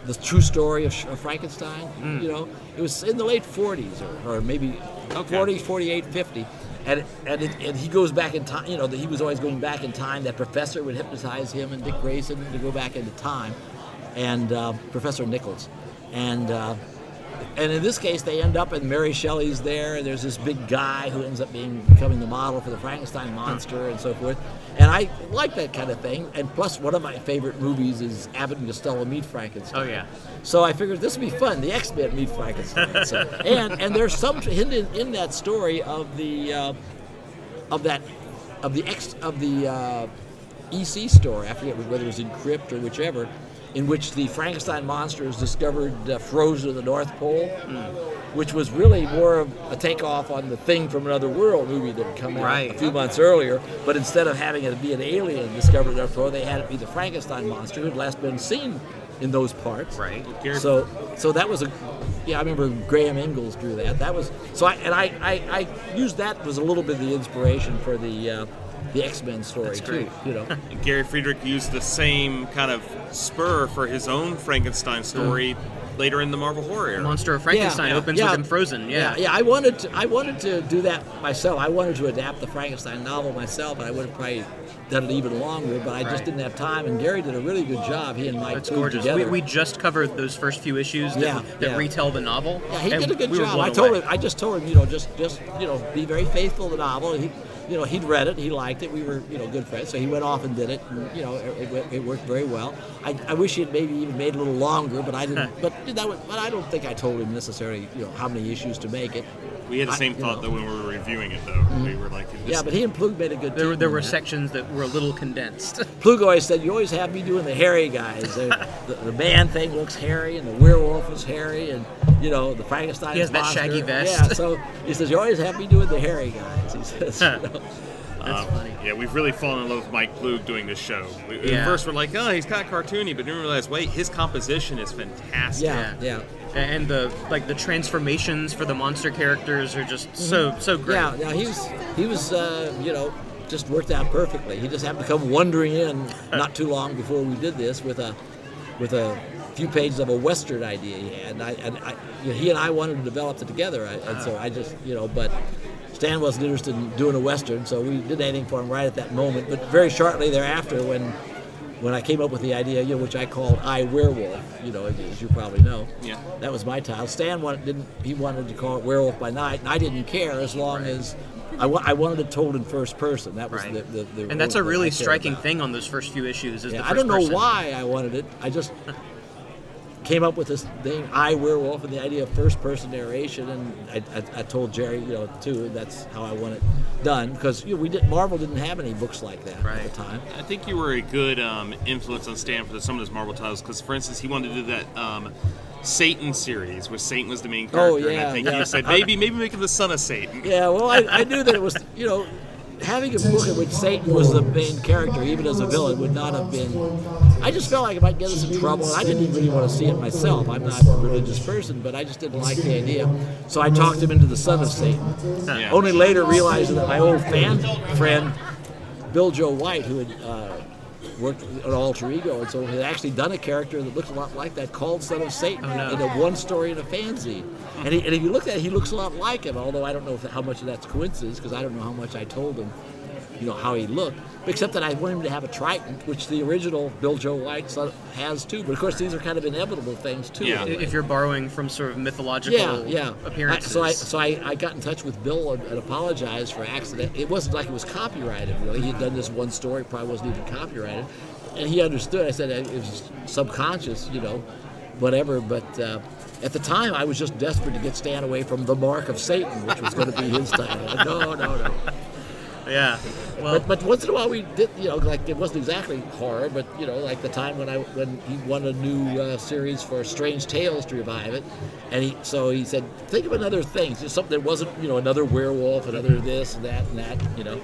the true story of, Sh- of Frankenstein. Mm. You know, it was in the late 40s or, or maybe Okay. 40s, 48, 50. And, and, it, and he goes back in time, you know, that he was always going back in time. That professor would hypnotize him and Dick Grayson to go back into time, and uh, Professor Nichols. And uh, and in this case, they end up, and Mary Shelley's there, and there's this big guy who ends up being becoming the model for the Frankenstein monster and so forth. And I like that kind of thing. And plus, one of my favorite movies is Abbott and Costello Meet Frankenstein. Oh, yeah. So I figured this would be fun. The X Men meet Frankenstein. So, and and there's some hint in, in that story of the uh, of that of the X of the uh, EC story. I forget whether it was in Crypt or whichever, in which the Frankenstein monster is discovered uh, frozen in the North Pole, which was really more of a takeoff on the Thing from Another World movie that had come out Right. a few months earlier. But instead of having it be an alien discovered in the North Pole, they had it be the Frankenstein monster who had last been seen in those parts. Right. So, so that was a yeah, I remember Graham Ingels drew that. That was so. I and I, I, I used that was a little bit of the inspiration for the uh, the X Men story too. great. You know. And Gary Friedrich used the same kind of spur for his own Frankenstein story mm-hmm. later in the Marvel Horror era. Monster of Frankenstein Yeah, opens yeah. with him frozen. Yeah. yeah, I wanted to, I wanted to do that myself. I wanted to adapt the Frankenstein novel myself, and I would have probably done it even longer, but I just didn't have time. And Gary did a really good job. He and Mike That's gorgeous. together. We, we just covered those first few issues that, Yeah, that yeah. retell the novel. Yeah, he and did a good we job. I told away. him. I just told him, you know, just just you know, be very faithful to the novel. He, you know, he'd read it. He liked it. We were, you know, good friends. So he went off and did it. And, you know, it, it, it worked very well. I, I wish he had maybe even made it a little longer, but I didn't. but that was, but I don't think I told him necessarily, you know, how many issues to make it. We had the same you thought know. Mm-hmm. though when we were reviewing it though. We were like, this- Yeah, but he and Ploog made a good. There, were- team there were that. sections that were a little condensed. Ploog always said, "You always have me doing the hairy guys. The, the, the man thing looks hairy, and the werewolf is hairy, and you know the Frankenstein. He has that shaggy vest. Yeah, so he says you always have me doing the hairy guys. He says, you know. That's Um, funny. Yeah, we've really fallen in love with Mike Ploog doing this show. We, At first, we're like, oh, he's kind of cartoony, but then we realize, wait, his composition is fantastic. yeah, yeah, And the like the transformations for the monster characters are just so so great. yeah. Yeah, he was he was uh, you know just worked out perfectly. He just happened to come wandering in not too long before we did this with a with a few pages of a western idea he had, and I and I, you know, he and I wanted to develop it together, I, and so I just you know, but Stan wasn't interested in doing a western, so we did anything for him right at that moment. But very shortly thereafter, when when I came up with the idea, you know, which I called I Werewolf, you know, as you probably know, Yeah. that was my title. Stan wanted, didn't he wanted to call it Werewolf by Night, and I didn't care as long as I, wa- I wanted it told in first person. That was Right. the, the, the and that's a that really striking about. thing on those first few issues. Is Yeah, I don't know person. why I wanted it. I just came up with this thing, I Werewolf, and the idea of first person narration. And I, I, I told Gerry, you know, too, that's how I want it done because you know, we did Marvel didn't have any books like that at the time. I think you were a good um, influence on Stan for some of those Marvel titles because, for instance, he wanted to do that um, Satan series where Satan was the main character. Oh, character. and I think yeah. you said maybe maybe make him the son of Satan. Yeah, well, I, I knew that it was, you know, having a book in which Satan was the main character, even as a villain, would not have been. I just felt like it might get us in trouble, and I didn't even really want to see it myself. I'm not a religious person, but I just didn't like the idea. So I talked him into the son of Satan. Yeah. Only later realizing that my old fan friend, Biljo White, who had uh, worked on Alter Ego, and so had actually done a character that looked a lot like that, called Son of Satan, Oh, no. in a one story in a fanzine. And, he, and if you look at it, he looks a lot like him, although I don't know if, how much of that's coincidence, because I don't know how much I told him, you know, how he looked. Except that I want him to have a trident, which the original Biljo White has too. But of course, these are kind of inevitable things too. Yeah. in. If you're borrowing from sort of mythological Yeah, yeah. I, so I so I, I got in touch with Bill and, and apologized for accident. It wasn't like it was copyrighted really. He had done this one story, probably wasn't even copyrighted, and he understood. I said it was subconscious, you know, whatever. But uh, at the time, I was just desperate to get Stan away from the Mark of Satan, which was going to be his title. No, no, no. Yeah. Well, But, but once in a while we did, you know, like it wasn't exactly horror, but you know, like the time when I when he won a new uh, series for Strange Tales to revive it, and he so he said, think of another thing, just something that wasn't you know another werewolf, another this and that and that, you know.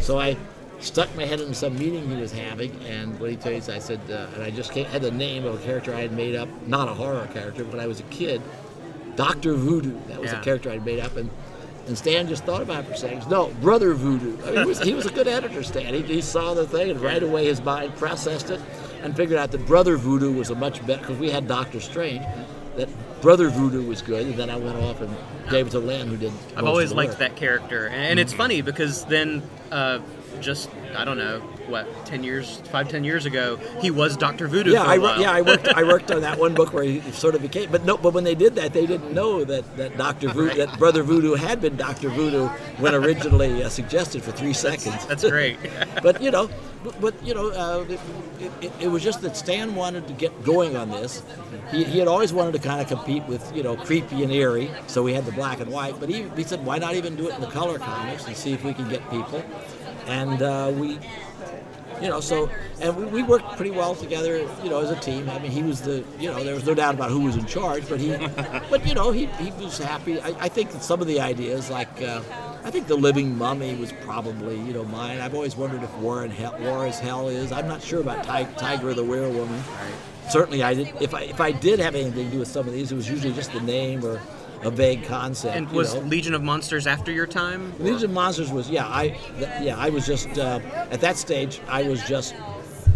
So I stuck my head in some meeting he was having, and what he told us, I said, uh, and I just had the name of a character I had made up, not a horror character, but when I was a kid, Doctor Voodoo. That was Yeah. a character I'd made up, and and Stan just thought about it for a second. No, Brother Voodoo. I mean, he, was, he was a good editor, Stan. He, he saw the thing, and right away his mind processed it and figured out that Brother Voodoo was a much better, because we had Doctor Strange, that Brother Voodoo was good, and then I went off and gave it to Len, who did. I've always liked work. that character, and, and it's funny because then, uh, just I don't know what, ten years, five, ten years ago, he was Doctor Voodoo. Yeah, I, yeah, I worked. I worked on that one book where he sort of became, but no, but when they did that, they didn't know that that Doctor Voodoo, that Brother Voodoo had been Doctor Voodoo when originally uh, suggested for three seconds. That's great. but you know, but, but you know, uh, it, it, it was just that Stan wanted to get going on this. He, he had always wanted to kind of compete with you know creepy and eerie, so we had the black and white. But he, he said, why not even do it in the color comics and see if we can get people? And uh, we, you know, so and we, we worked pretty well together, you know, as a team. I mean, he was the, you know, there was no doubt about who was in charge, but he, but you know, he, he was happy. I, I think that some of the ideas, like. Uh, I think the Living Mummy was probably you know mine. I've always wondered if War and Hell, War is Hell is. I'm not sure about Ti- Tigra the Werewoman. Certainly, I did. If I if I did have anything to do with some of these, it was usually just the name or a vague concept. And was know. Legion of Monsters after your time? Legion of Monsters was yeah I th- yeah I was just uh, at that stage I was just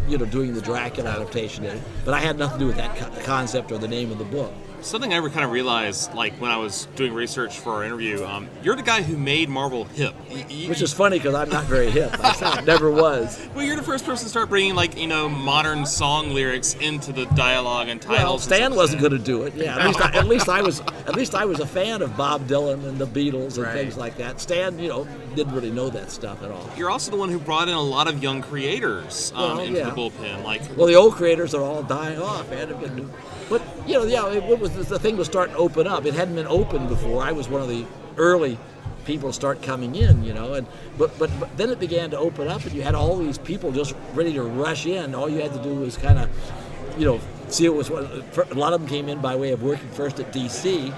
you know doing the Dracula adaptation but I had nothing to do with that co- concept or the name of the book. Something I ever kind of realized, like when I was doing research for our interview, um, you're the guy who made Marvel hip. Y- y- Which is funny because I'm not very hip. myself, never was. well, you're the first person to start bringing like you know modern song lyrics into the dialogue and titles. Well, Stan stuff. wasn't going to do it. Yeah, at least I, at least I was at least I was a fan of Bob Dylan and the Beatles and Right. things like that. Stan, you know, didn't really know that stuff at all. You're also the one who brought in a lot of young creators um, Well, into yeah. the bullpen. Like, Well, the old creators are all dying off, been- But you know, yeah, it, it was the thing was starting to open up. It hadn't been open before. I was one of the early people to start coming in, you know, and but, but but then it began to open up, and you had all these people just ready to rush in. All you had to do was kind of, you know, see it was what a lot of them came in by way of working first at DC,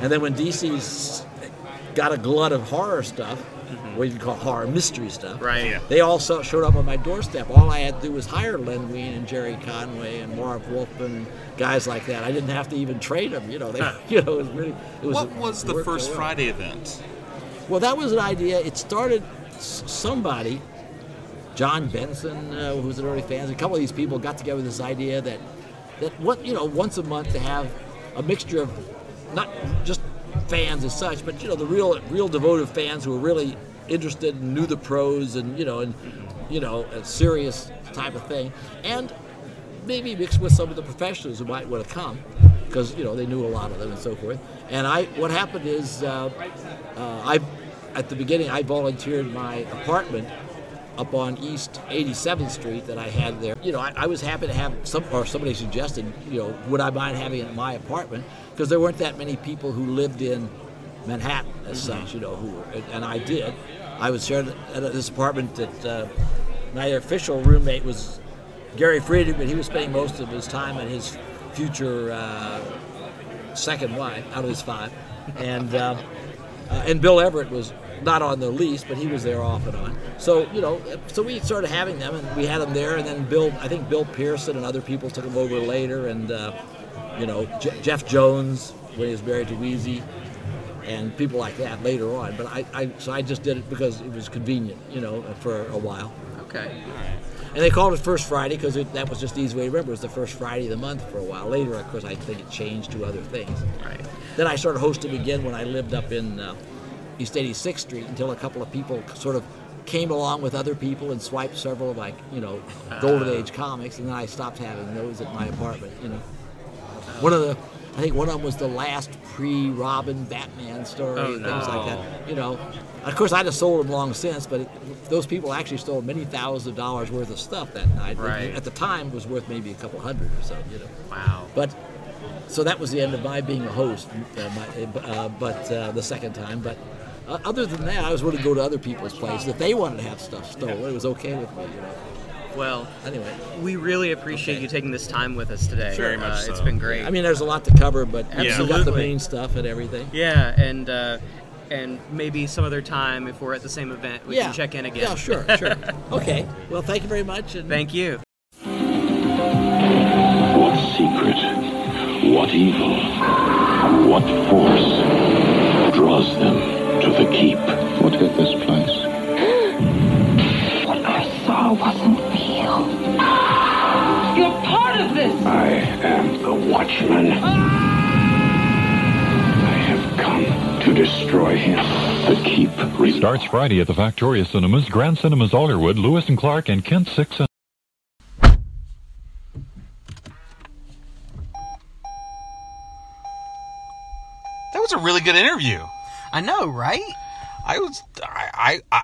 and then when DC's got a glut of horror stuff, what you call horror mystery stuff, Right. Yeah. they all showed up on my doorstep. All I had to do was hire Len Wein and Gerry Conway and Marv Wolfman, and guys like that. I didn't have to even train them. You know, they, you know, it was really. It was. what was the first. Friday event? Well, that was an idea. It started somebody, John Benson, uh, who was an early fan. A couple of these people got together with this idea that that what you know once a month to have a mixture of not just fans as such, but you know the real real devoted fans who were really interested and knew the pros and you know and you know a serious type of thing, and maybe mixed with some of the professionals who might want to come because you know they knew a lot of them and so forth. And I, what happened is, uh, uh, I, at the beginning, I volunteered my apartment up on East 87th Street that I had there. You know, I, I was happy to have some, or somebody suggested, you know, would I mind having it in my apartment because there weren't that many people who lived in Manhattan as such, you know, who, and, and I did. I was sharing at this apartment that uh, my official roommate was Gary Friedrich, but he was spending most of his time at his future uh, second wife out of his five, and uh, uh, and Bill Everett was not on the lease, but he was there off and on. So you know, so we started having them, and we had them there, and then Bill, I think Bill Pearson and other people took them over later, and uh, you know Je- Jeff Jones when he was married to Weezie. And people like that later on, but I, I so I just did it because it was convenient, you know, for a while. Okay. And they called it First Friday because that was just the easy way to remember. It was the first Friday of the month for a while. Later, of course, I think it changed to other things. Right. Then I started hosting again when I lived up in uh, East 86th Street until a couple of people sort of came along with other people and swiped several of like, you know, Golden Age comics, and then I stopped having those at my apartment, you know. One of the, I think one of them was the last pre-Robin Batman story, Oh, and things no. like that. You know, of course I'd have sold them long since, but it, those people actually stole many thousands of dollars worth of stuff that night. Right. At the time, it was worth maybe a couple hundred or so. You know. Wow. But so that was the end of my being a host, uh, my, uh, but uh, the second time. But uh, other than that, I was willing to go to other people's places if they wanted to have stuff stolen. It was okay with me. You know. Well, Anyway, we really appreciate Okay. you taking this time with us today. Very much Uh, It's so. been great. I mean, there's a lot to cover, but we got the main stuff and everything. yeah, and uh, and maybe some other time if we're at the same event, we yeah. can check in again. Yeah, sure, sure. okay. Well, thank you very much. And Thank you. What secret, what evil, what force draws them to the keep? What hit this place? What I saw wasn't real. You're part of this. I am the Watchman. I have come to destroy him. The keep re- Starts Friday at the Factoria Cinemas, Grand Cinemas Alderwood, Lewis and Clark, and Kent 6 and That was a really good interview. I know, right? I was, I, I, I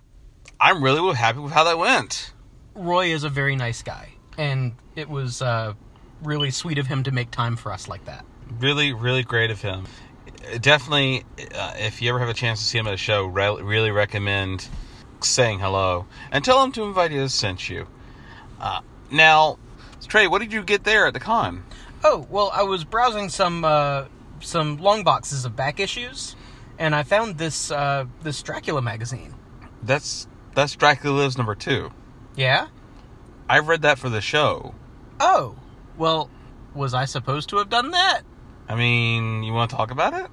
I'm really happy with how that went. Roy is a very nice guy, and it was uh, really sweet of him to make time for us like that. Really, really great of him. Definitely, uh, if you ever have a chance to see him at a show, re- really recommend saying hello and tell him to invite you to sent you. Uh, now, Trey, what did you get there at the con? Oh well, I was browsing some uh, some long boxes of back issues, and I found this uh, this Dracula magazine. That's that's Dracula Lives number two. Yeah. I read that for the show. Oh, well, was I supposed to have done that? I mean, you want to talk about it?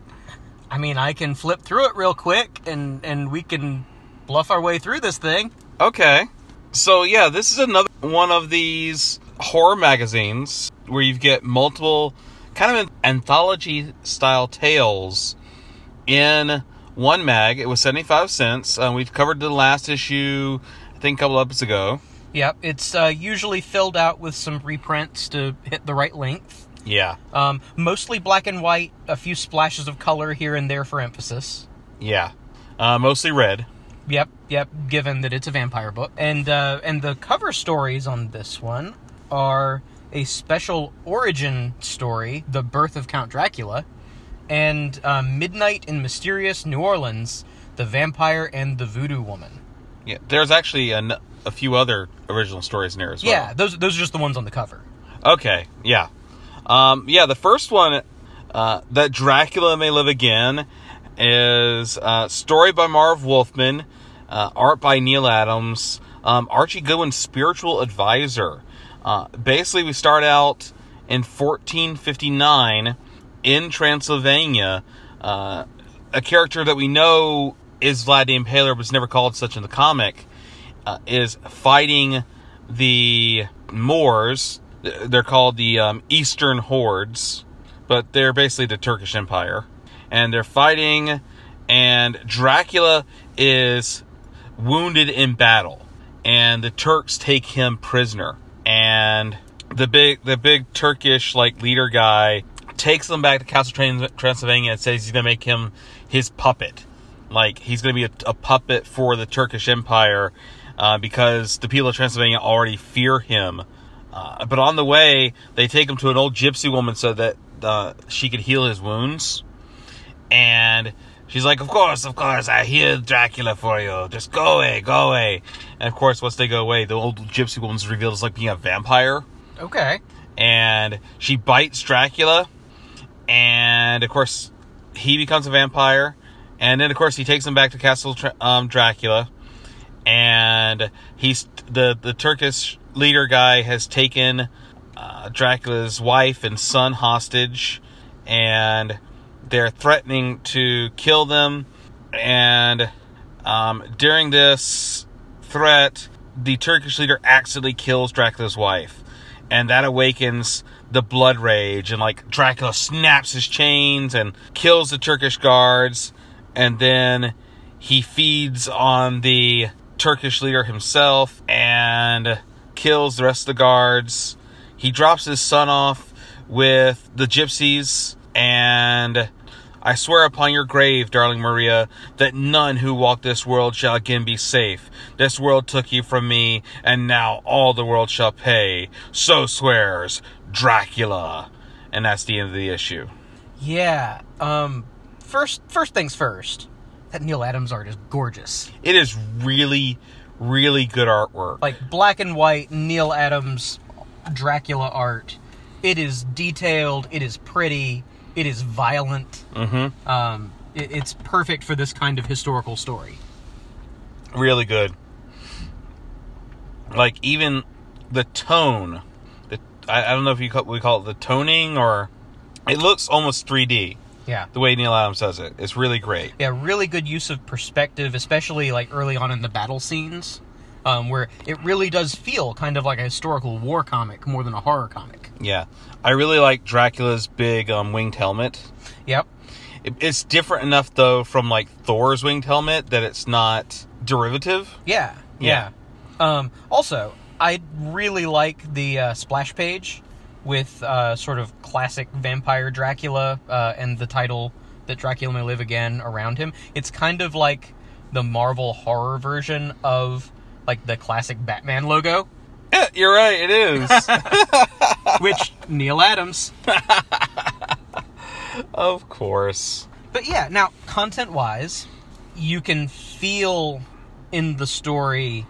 I mean, I can flip through it real quick, and and we can bluff our way through this thing. Okay. So yeah, this is another one of these horror magazines where you get multiple kind of anthology style tales in one mag. It was 75 cents. Uh, we've covered the last issue, I think, a couple episodes ago. Yep, it's uh, usually filled out with some reprints to hit the right length. Yeah. Um, mostly black and white, a few splashes of color here and there for emphasis. Yeah. Uh, mostly red. Yep, yep. Given that it's a vampire book, and uh, and the cover stories on this one are a special origin story, the birth of Count Dracula, and uh, Midnight in Mysterious New Orleans, the vampire and the voodoo woman. Yeah. There's actually a few other original stories in there as well. Yeah, those those are just the ones on the cover. Okay, yeah. Um, yeah, the first one, uh, that Dracula May Live Again, is uh, story by Marv Wolfman, uh, art by Neal Adams, um, Archie Goodwin's spiritual advisor. Uh, basically, we start out in 1459 in Transylvania. Uh, a character that we know is Vlad the Impaler, is never called such in the comic, uh, is fighting the Moors. They're called the um, Eastern Hordes, but they're basically the Turkish Empire. And they're fighting, and Dracula is wounded in battle, and the Turks take him prisoner. And the big, the big Turkish like leader guy takes him back to Castle Trans- Transylvania and says he's gonna make him his puppet. Like he's gonna be a, a puppet for the Turkish Empire uh, because the people of Transylvania already fear him. Uh, but on the way, they take him to an old gypsy woman so that uh, she could heal his wounds. And she's like, "Of course, of course, I healed Dracula for you. Just go away, go away." And of course, once they go away, the old gypsy woman's revealed as like being a vampire. Okay. And she bites Dracula, and of course, he becomes a vampire. And then, of course, he takes him back to Castle um, Dracula, and he's the the Turkish leader guy has taken uh, Dracula's wife and son hostage, and they're threatening to kill them. And um, during this threat, the Turkish leader accidentally kills Dracula's wife, and that awakens the blood rage. And like Dracula snaps his chains and kills the Turkish guards, and then he feeds on the Turkish leader himself and kills the rest of the guards. He drops his son off with the gypsies, and I swear upon your grave, darling Maria, that none who walk this world shall again be safe. This world took you from me, and now all the world shall pay. So swears Dracula. And that's the end of the issue. Yeah. Um. First, first things first. That Neal Adams art is gorgeous. It is really, really good artwork. Like black and white Neal Adams Dracula art. It is detailed. It is pretty. It is violent. Mm-hmm. Um. It, it's perfect for this kind of historical story. Really good. Like even the tone, the I, I don't know if you call, we call it the toning or it looks almost 3D. Yeah. The way Neal Adams does it, it's really great. Yeah, really good use of perspective, especially like early on in the battle scenes, um, where it really does feel kind of like a historical war comic more than a horror comic. Yeah, I really like Dracula's big um, winged helmet. Yep. It, it's different enough though from like Thor's winged helmet that it's not derivative. Yeah. Yeah. Um, also, I really like the uh, splash page with uh, sort of classic vampire Dracula uh, and the title that Dracula may live again around him. It's kind of like the Marvel horror version of like the classic Batman logo. Yeah, you're right. It is. Which Neal Adams. of course. But yeah, now content wise, you can feel in the story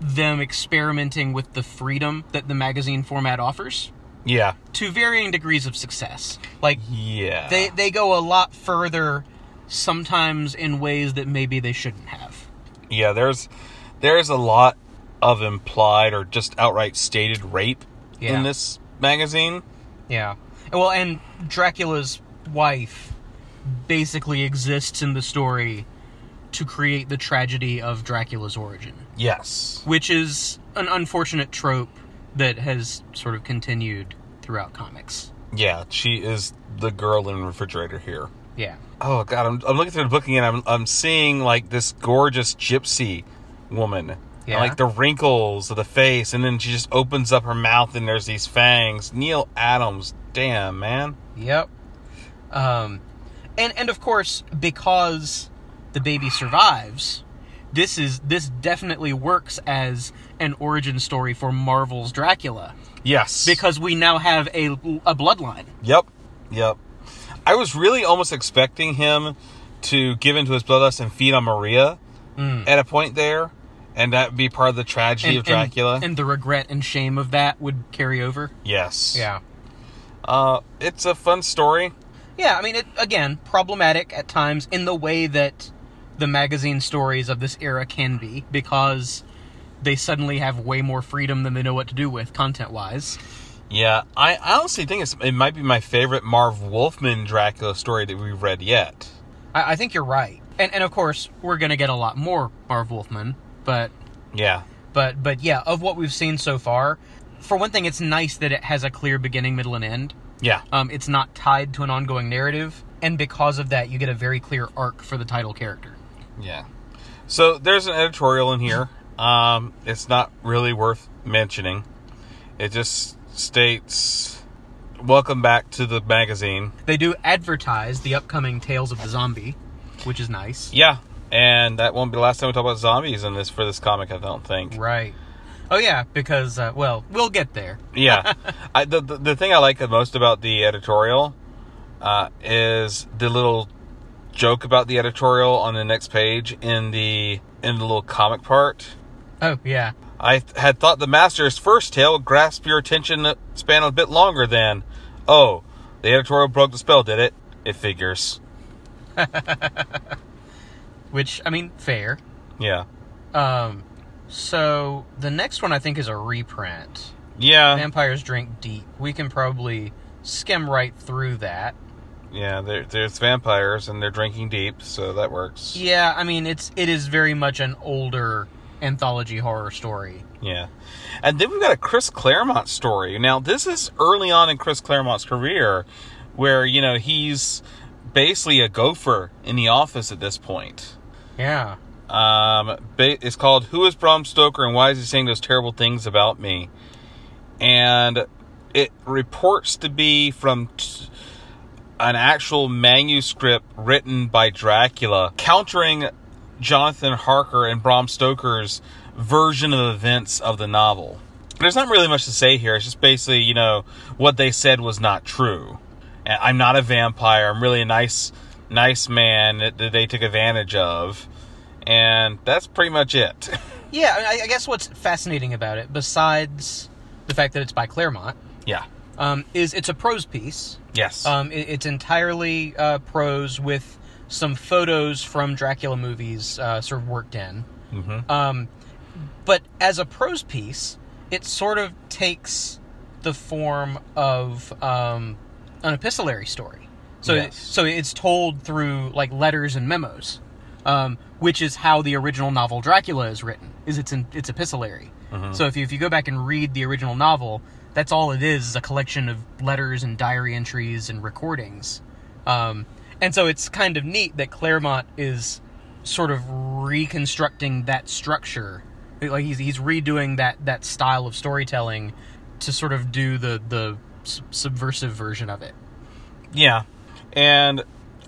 them experimenting with the freedom that the magazine format offers Yeah. to varying degrees of success. Like Yeah. they they go a lot further sometimes in ways that maybe they shouldn't have. Yeah, there's there's a lot of implied or just outright stated rape Yeah. in this magazine. Yeah. Well, and Dracula's wife basically exists in the story to create the tragedy of Dracula's origin, Yes. which is an unfortunate trope that has sort of continued throughout comics. Yeah, she is the girl in the refrigerator here. Yeah. Oh god, I'm, I'm looking through the book again. I'm I'm seeing like this gorgeous gypsy woman. And, Yeah. like the wrinkles of the face, and then she just opens up her mouth and there's these fangs. Neal Adams, damn man. Yep. Um, and and of course, because the baby survives, this is this definitely works as an origin story for Marvel's Dracula Yes. because we now have a a bloodline. Yep. Yep. I was really almost expecting him to give into his bloodlust and feed on Maria at a point there, and that be part of the tragedy of Dracula. and, and the regret and shame of that would carry over. yes. Yeah. Uh, it's a fun story. Yeah, I mean, it, again, problematic at times in the way that the magazine stories of this era can be, because they suddenly have way more freedom than they know what to do with content wise. Yeah, I, I honestly think it's, it might be my favorite Marv Wolfman Dracula story that we've read yet. I, I think you're right, and and of course we're gonna get a lot more Marv Wolfman, but Yeah. but but yeah, of what we've seen so far, for one thing, it's nice that it has a clear beginning, middle, and end. Yeah. Um, it's not tied to an ongoing narrative, and because of that, you get a very clear arc for the title character. Yeah. So there's an editorial in here. Um, it's not really worth mentioning. It just states, "Welcome back to the magazine." They do advertise the upcoming Tales of the Zombie, which is nice. Yeah, and that won't be the last time we talk about zombies in this for this comic. I don't think. Right. Oh yeah, because uh, well, we'll get there. Yeah, I, the, the the thing I like the most about the editorial uh, is the little joke about the editorial on the next page in the in the little comic part. Oh yeah. I had thought the master's first tale would grasp your attention span a bit longer than, oh, the editorial broke the spell, did it? It figures. Which I mean, fair. Yeah. Um, so the next one I think is a reprint. Yeah. Vampires Drink Deep. We can probably skim right through that. Yeah, there, there's vampires and they're drinking deep, so that works. Yeah, I mean it's it is very much an older anthology horror story. Yeah. And then we've got a Chris Claremont story. Now, this is early on in Chris Claremont's career where, you know, he's basically a gopher in the office at this point. Yeah. Um, it's called Who is Bram Stoker and Why is he saying those terrible things about me? And it reports to be from t- an actual manuscript written by Dracula, countering Jonathan Harker and Bram Stoker's version of events of the novel. There's not really much to say here. It's just basically, you know, what they said was not true. I'm not a vampire. I'm really a nice, nice man that, they took advantage of. And that's pretty much it. Yeah, I, mean, I guess what's fascinating about it, besides the fact that it's by Claremont, yeah. um, is it's a prose piece. Yes. Um, it, it's entirely uh, prose with some photos from Dracula movies uh, sort of worked in. Mhm. Um, but as a prose piece, it sort of takes the form of um, an epistolary story. So, Yes. so it's told through like letters and memos, um, which is how the original novel Dracula is written. Is it's in, it's epistolary. Mhm. So if you if you go back and read the original novel, that's all it is is a collection of letters and diary entries and recordings. Um, and so it's kind of neat that Claremont is sort of reconstructing that structure. Like he's he's redoing that that style of storytelling to sort of do the the subversive version of it. Yeah, and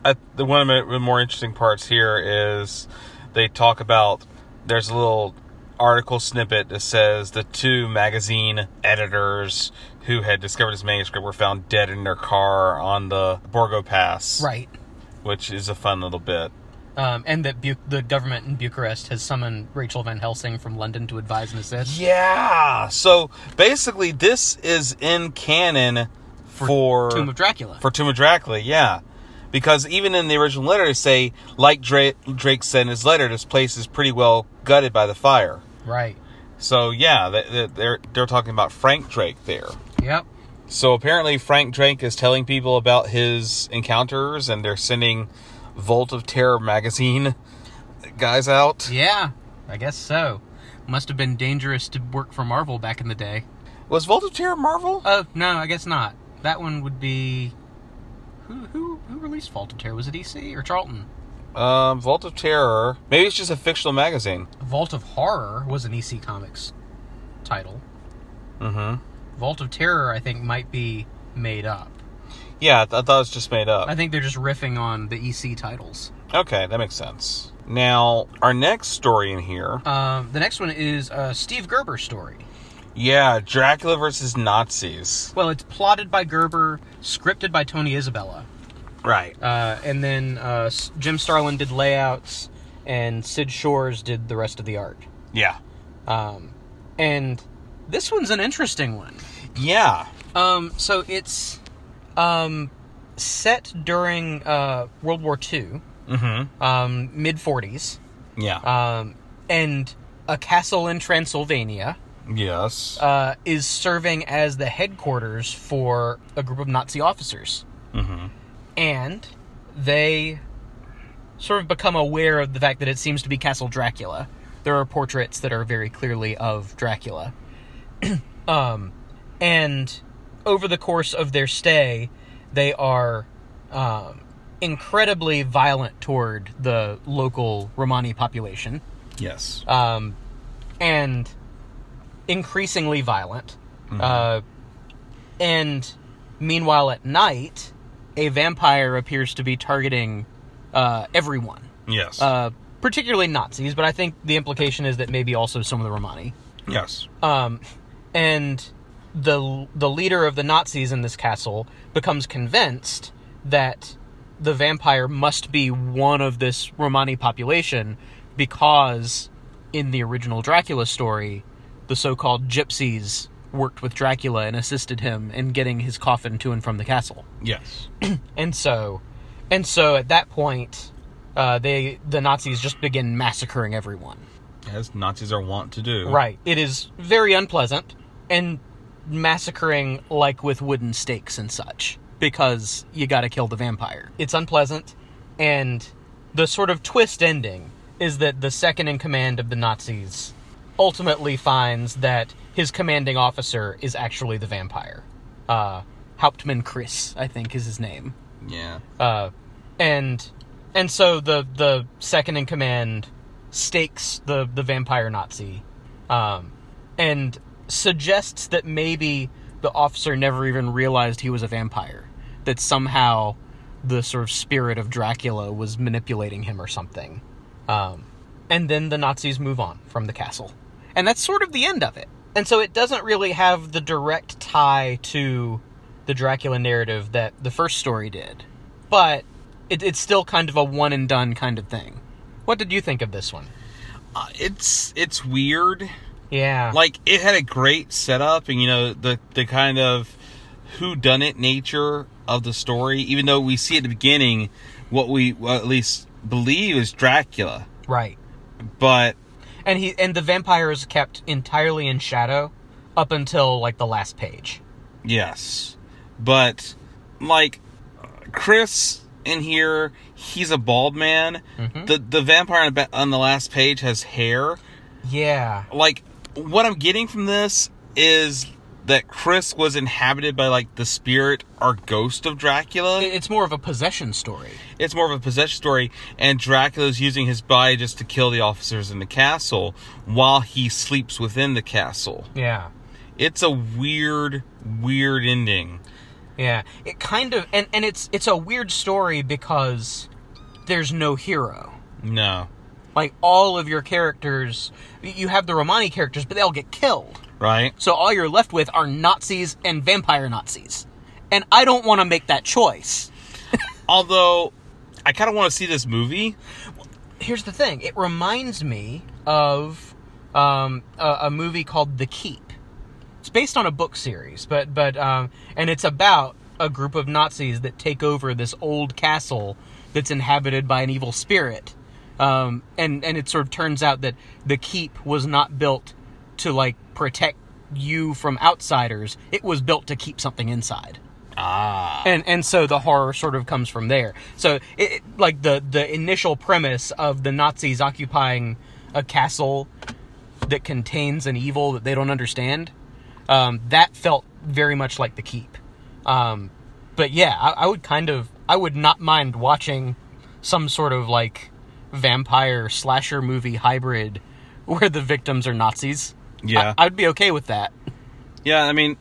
uh, the one of the more interesting parts here is they talk about there's a little article snippet that says the two magazine editors who had discovered this manuscript were found dead in their car on the Borgo Pass, Right. Which is a fun little bit. Um, and that Bu- the government in Bucharest has summoned Rachel Van Helsing from London to advise and assist. Yeah. So basically, this is in canon for, Tomb of Dracula. For Tomb of Dracula, yeah. Because even in the original letter, they say, like Drake, Drake said in his letter, this place is pretty well gutted by the fire. Right. So yeah, they- they're they're talking about Frank Drake there. Yep. So apparently Frank Drake is telling people about his encounters, and they're sending Vault of Terror magazine guys out. Yeah, I guess so. Must have been dangerous to work for Marvel back in the day. Was Vault of Terror Marvel? Oh no, I guess not. That one would be who who who released Vault of Terror? Was it EC or Charlton? Um, Vault of Terror. Maybe it's just a fictional magazine. Vault of Horror was an EC Comics title. Mm-hmm. Vault of Terror, I think, might be made up. Yeah, I, th- I thought it was just made up. I think they're just riffing on the EC titles. Okay, that makes sense. Now, our next story in here. Um, the next one is a Steve Gerber story. Yeah, Dracula versus Nazis. Well, it's plotted by Gerber, scripted by Tony Isabella. Right. Uh, and then uh, Jim Starlin did layouts, and Syd Shores did the rest of the art. Yeah. Um, and this one's an interesting one. Yeah. Um, so it's um, set during uh, World War II, Mm-hmm. um, mid 40s, Yeah. um, and a castle in Transylvania yes. uh, is serving as the headquarters for a group of Nazi officers. mm-hmm. and they sort of become aware of the fact that it seems to be Castle Dracula. There are portraits that are very clearly of Dracula. um, and over the course of their stay, they are um, incredibly violent toward the local Romani population Yes. um, and increasingly violent. Uh, and meanwhile, at night, a vampire appears to be targeting uh, everyone, Yes. uh, particularly Nazis. But I think the implication is that maybe also some of the Romani. yes. Um, and the the leader of the Nazis in this castle becomes convinced that the vampire must be one of this Romani population because in the original Dracula story, the so-called gypsies worked with Dracula and assisted him in getting his coffin to and from the castle. Yes. And so, and so at that point, uh, they the Nazis just begin massacring everyone. As Nazis are wont to do. Right. It is very unpleasant and massacring like with wooden stakes and such because you got to kill the vampire. It's unpleasant and the sort of twist ending is that the second in command of the Nazis ultimately finds that his commanding officer is actually the vampire. Uh Hauptmann Chris, I think is his name. Yeah. Uh, and and so the the second in command stakes the the vampire Nazi, um, and suggests that maybe the officer never even realized he was a vampire. That somehow the sort of spirit of Dracula was manipulating him or something. Um, and then the Nazis move on from the castle, and that's sort of the end of it. And so it doesn't really have the direct tie to the Dracula narrative that the first story did, but it, it's still kind of a one and done kind of thing. What did you think of this one? Uh, it's it's weird. Yeah, Like it had a great setup, and you know the the kind of who done it nature of the story. Even though we see at the beginning what we well, at least believe is Dracula, right. but And he and the vampire is kept entirely in shadow up until like the last page. Yes. But like Chris in here, he's a bald man. Mm-hmm. The the vampire on the, on the last page has hair. Yeah, Like what I'm getting from this is that Chris was inhabited by like the spirit or ghost of Dracula. It's more of a possession story. It's more of a possession story, and Dracula's using his body just to kill the officers in the castle while he sleeps within the castle. Yeah, It's a weird, weird ending. yeah. It kind of and and it's it's a weird story because there's no hero. No. Like all of your characters, you have the Romani characters, but they all get killed. Right? So all you're left with are Nazis and vampire Nazis. And I don't want to make that choice. Although, I kind of want to see this movie. Here's the thing it reminds me of um, a, a movie called The Keep. It's based on a book series, but, but um, and it's about a group of Nazis that take over this old castle that's inhabited by an evil spirit. Um, and and it sort of turns out that the keep was not built to like protect you from outsiders. It was built to keep something inside. Ah. And and so the horror sort of comes from there. So it, like the the initial premise of the Nazis occupying a castle that contains an evil that they don't understand, um, that felt very much like the keep. Um, but yeah, I, I would kind of I would not mind watching some sort of like vampire slasher movie hybrid where the victims are Nazis. Yeah. I, I'd be okay with that. Yeah, I mean,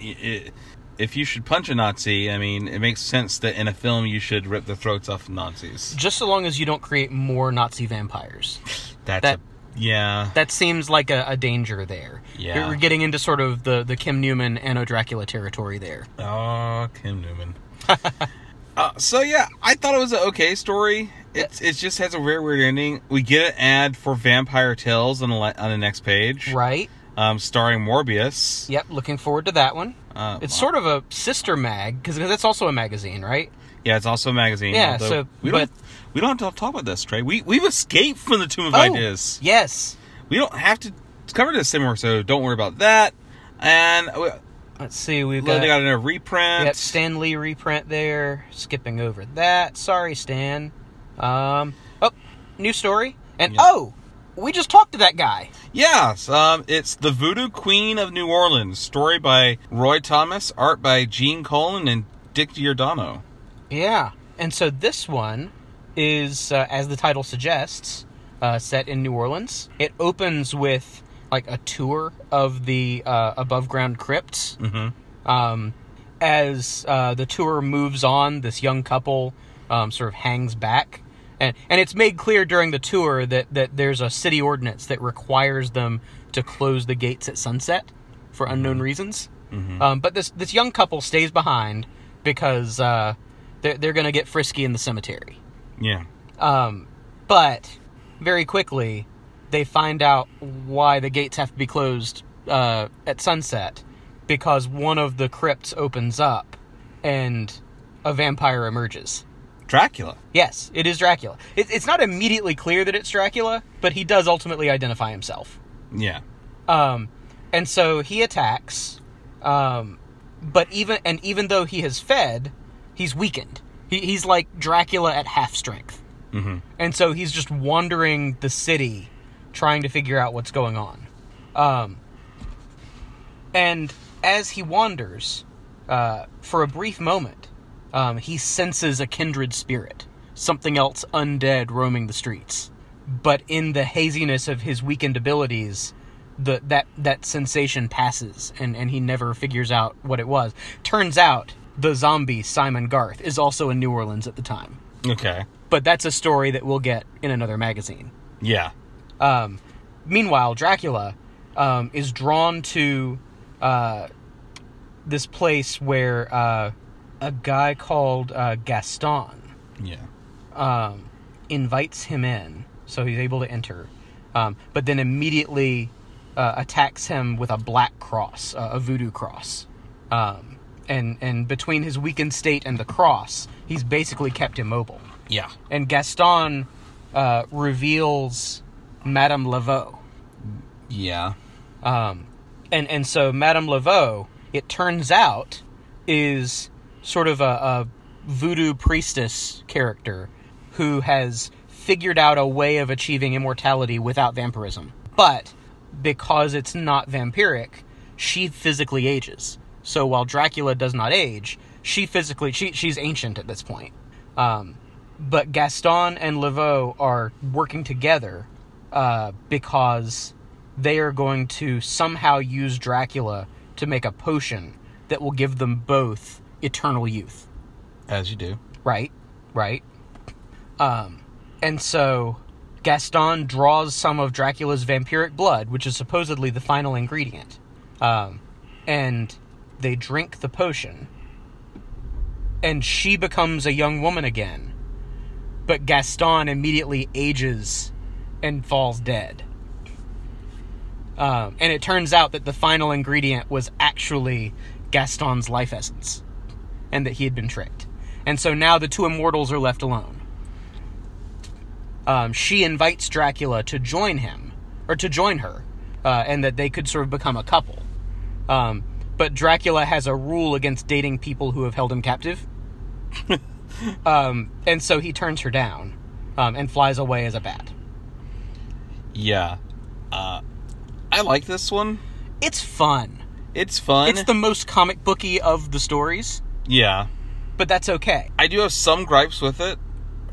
i- i- if you should punch a Nazi, I mean, it makes sense that in a film you should rip the throats off Nazis. Just so long as you don't create more Nazi vampires. That's That- a, yeah. that seems like a, a danger there. Yeah. We're getting into sort of the, the Kim Newman Anno Dracula territory there. Oh, Kim Newman. uh, so yeah, I thought it was an okay story. It it just has a very weird ending. We get an ad for Vampire Tales on the on the next page, Right? um, starring Morbius. Yep, looking forward to that one. Uh, It's sort of a sister mag, because that's also a magazine, right? yeah, it's also a magazine. Yeah, so- we but- don't we don't have to talk about this, Trey. We we've escaped from the Tomb of Oh, Ideas. Yes. We don't have to cover this anymore, so don't worry about that. And we, Let's see, we've got, got a reprint. yep, Stan Lee reprint there. Skipping over that. Sorry, Stan. Um, oh, new story. And Yeah. oh, we just talked to that guy. Yes, um, it's the Voodoo Queen of New Orleans. Story by Roy Thomas, art by Gene Colan and Dick Giordano. Yeah. And so this one is, uh, as the title suggests, uh, set in New Orleans. It opens with like a tour of the uh, above ground crypts. Mm-hmm. Um, as uh, the tour moves on, this young couple um, sort of hangs back. And, and it's made clear during the tour that, that there's a city ordinance that requires them to close the gates at sunset for unknown reasons. Um, but this, this young couple stays behind because uh, they're, they're going to get frisky in the cemetery. Yeah. Um, but very quickly, they find out why the gates have to be closed uh, at sunset because one of the crypts opens up and a vampire emerges. Dracula. Yes, it is Dracula. It, it's not immediately clear that it's Dracula, but he does ultimately identify himself. Yeah. Um, and so he attacks. Um, but even and even though he has fed, he's weakened. He, he's like Dracula at half strength. Mm-hmm. And so he's just wandering the city, trying to figure out what's going on. Um, and as he wanders, uh, for a brief moment, um, he senses a kindred spirit, something else undead roaming the streets. But in the haziness of his weakened abilities, the that that sensation passes, and and he never figures out what it was. Turns out the zombie Simon Garth is also in New Orleans at the time Okay. but that's a story that we'll get in another magazine. Yeah. Um, meanwhile, Dracula um, is drawn to uh, this place where uh, a guy called uh, Gaston Yeah. um, invites him in, so he's able to enter, um, but then immediately uh, attacks him with a black cross, uh, a voodoo cross. Um, and and between his weakened state and the cross, he's basically kept immobile Yeah. and Gaston uh, reveals Madame Laveau. Yeah. Um, and and so Madame Laveau, it turns out, is sort of a, a voodoo priestess character who has figured out a way of achieving immortality without vampirism. But because it's not vampiric, she physically ages. So while Dracula does not age, she physically she she's ancient at this point. Um, but Gaston and Laveau are working together uh, because they are going to somehow use Dracula to make a potion that will give them both eternal youth. As you do. Right, right. Um, and so Gaston draws some of Dracula's vampiric blood, which is supposedly the final ingredient. Um, and they drink the potion, and she becomes a young woman again. But Gaston immediately ages and falls dead. Um, and it turns out that the final ingredient was actually Gaston's life essence. And that he had been tricked. And so now the two immortals are left alone. Um, she invites Dracula to join him, or to join her, uh, and that they could sort of become a couple. Um, but Dracula has a rule against dating people who have held him captive. um, and so he turns her down um, and flies away as a bat. Yeah. Uh, I like this one. It's fun. It's fun. It's the most comic booky of the stories, yeah. but that's okay. I do have some gripes with it.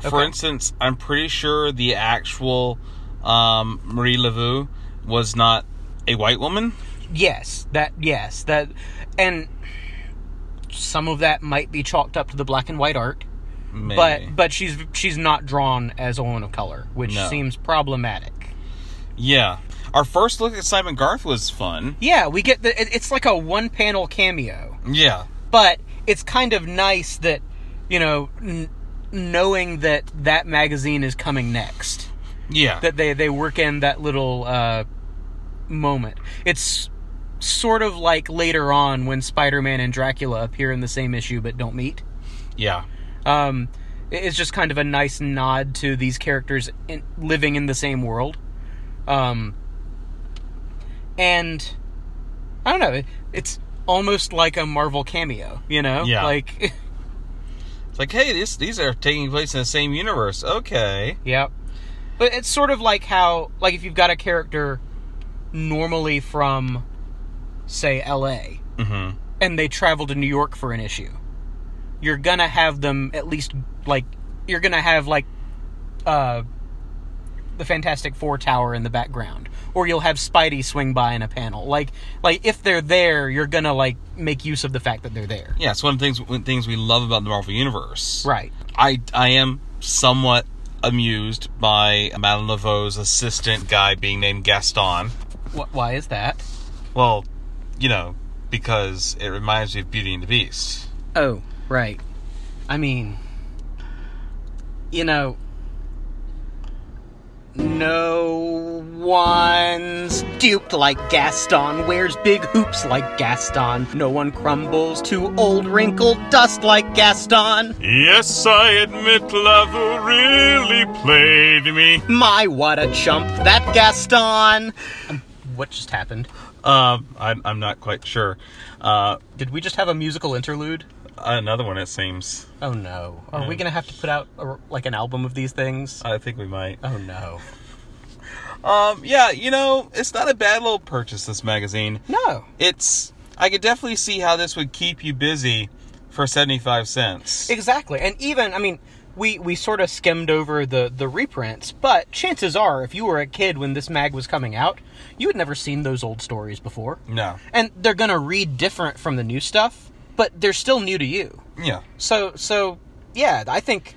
For instance, I'm pretty sure the actual um, Marie Laveau was not a white woman. Yes, that yes, that and some of that might be chalked up to the black and white art. Maybe. But but she's she's not drawn as a woman of color, which No. seems problematic. yeah. Our first look at Simon Garth was fun. Yeah, we get the it, it's like a one panel cameo, Yeah. but it's kind of nice that you know n- knowing that that magazine is coming next. Yeah. that they they work in that little uh, moment. It's sort of like later on when Spider-Man and Dracula appear in the same issue but don't meet. yeah. Um, it's just kind of a nice nod to these characters in, living in the same world. Um, and I don't know. It, it's almost like a Marvel cameo, you know? Yeah. Like, It's like, hey, this, these are taking place in the same universe. Okay. yeah. But it's sort of like how, like, if you've got a character normally from, say, L.A. Mm-hmm. and they travel to New York for an issue, you're gonna have them at least like you're gonna have like uh the Fantastic Four tower in the background, or you'll have Spidey swing by in a panel. Like like if they're there, you're gonna like make use of the fact that they're there. Yeah, it's one of the things one things we love about the Marvel Universe. Right. I I am somewhat amused by Madame Laveau's assistant guy being named Gaston. Wh- why is that? Well, you know, because it reminds me of Beauty and the Beast. Oh, right. I mean, you know, no one's duped like Gaston, wears big hoops like Gaston. No one crumbles to old wrinkled dust like Gaston. Yes, I admit love really played me. My, what a chump, that Gaston! Um, what just happened? Um, I'm, I'm not quite sure. Uh, Did we just have a musical interlude? Another one, it seems. Oh no. Are we gonna have to put out a, like an album of these things? I think we might. Oh no. Um, yeah, you know, it's not a bad little purchase, this magazine. No. It's, I could definitely see how this would keep you busy for 75 cents. Exactly. And even I mean, we we sort of skimmed over the the reprints, but chances are if you were a kid when this mag was coming out, you had never seen those old stories before. No. And they're going to read different from the new stuff, but they're still new to you. Yeah. So so yeah, I think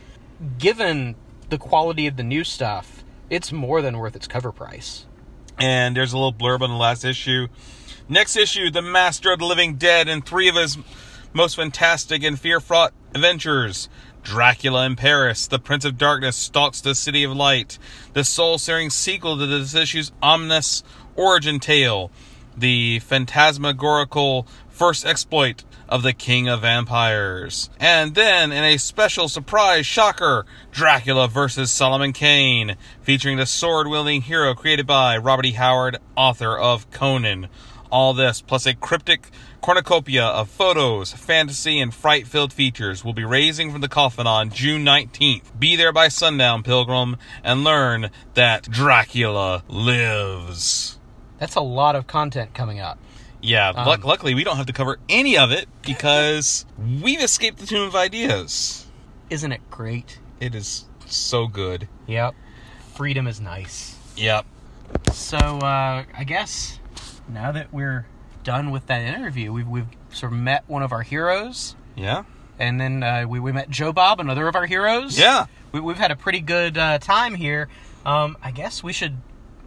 given the quality of the new stuff, it's more than worth its cover price. And there's a little blurb on the last issue. Next issue, The Master of the Living Dead and three of his most fantastic and fear fraught adventures. Dracula in Paris, The Prince of Darkness stalks the City of Light. The soul searing sequel to this issue's ominous origin tale. The phantasmagorical first exploit of the King of Vampires. And then, in a special surprise shocker, Dracula vs. Solomon Kane, featuring the sword wielding hero created by Robert E. Howard, author of Conan. All this, plus a cryptic cornucopia of photos, fantasy, and fright filled features, will be raising from the coffin on June 19th. Be there by sundown, Pilgrim, and learn that Dracula lives. That's a lot of content coming up. Yeah, Um, luck luckily we don't have to cover any of it because we've escaped the tomb of ideas. Isn't it great? It is so good. Yep. Freedom is nice. Yep. So uh, I guess now that we're done with that interview, we've we've sort of met one of our heroes, Yeah. and then uh, we we met Joe Bob, another of our heroes. Yeah. We, we've had a pretty good uh, time here. Um, I guess we should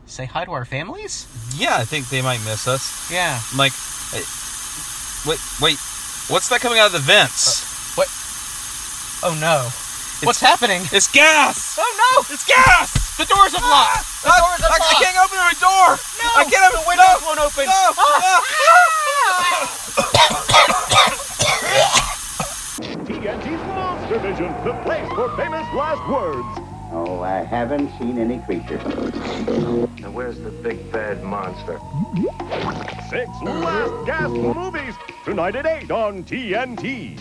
say hi to our families. Yeah, I think they might miss us. Yeah. Like, eh, wait, wait, what's that coming out of the vents? What? Oh no! What's happening? It's gas! Oh no! It's gas! The doors have locked. The I, doors have I, I can't open my door! No! I can't open The windows no, won't open. No! Ah! Ah! for famous last words. Oh, I haven't seen any creature. Now, where's the big bad monster? Six last gasp movies tonight at 8 on TNT.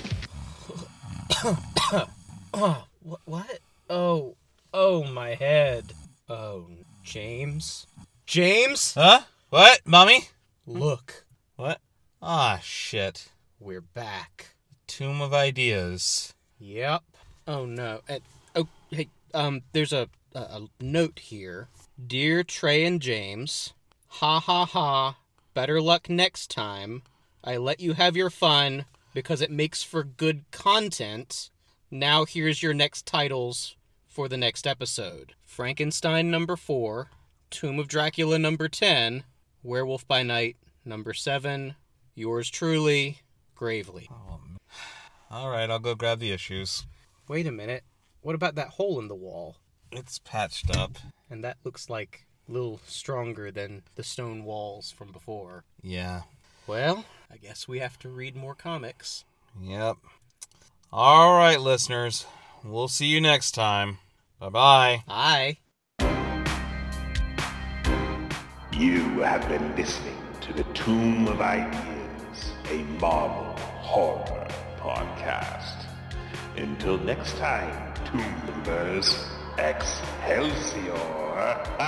oh, what? Oh, oh, my head. Oh, James? James? Huh? What, mommy? Look, What? Ah, shit. we're back. Tomb of Ideas. Yep. Oh no. And, hey. Um, there's a, a a note here. Dear Trey and James, ha ha ha. Better luck next time. I let you have your fun because it makes for good content. Now here's your next titles for the next episode: Frankenstein number four, Tomb of Dracula number ten, Werewolf by Night number seven. Yours truly, Gravely. All right, I'll go grab the issues. Wait a minute. What about that hole in the wall? It's patched up. And that looks like a little stronger than the stone walls from before. Yeah. Well, I guess we have to read more comics. Yep. All right, listeners. We'll see you next time. Bye bye. Bye. You have been listening to the Tomb of Ideas, a Marvel horror podcast. Until next time, Members, Excelsior!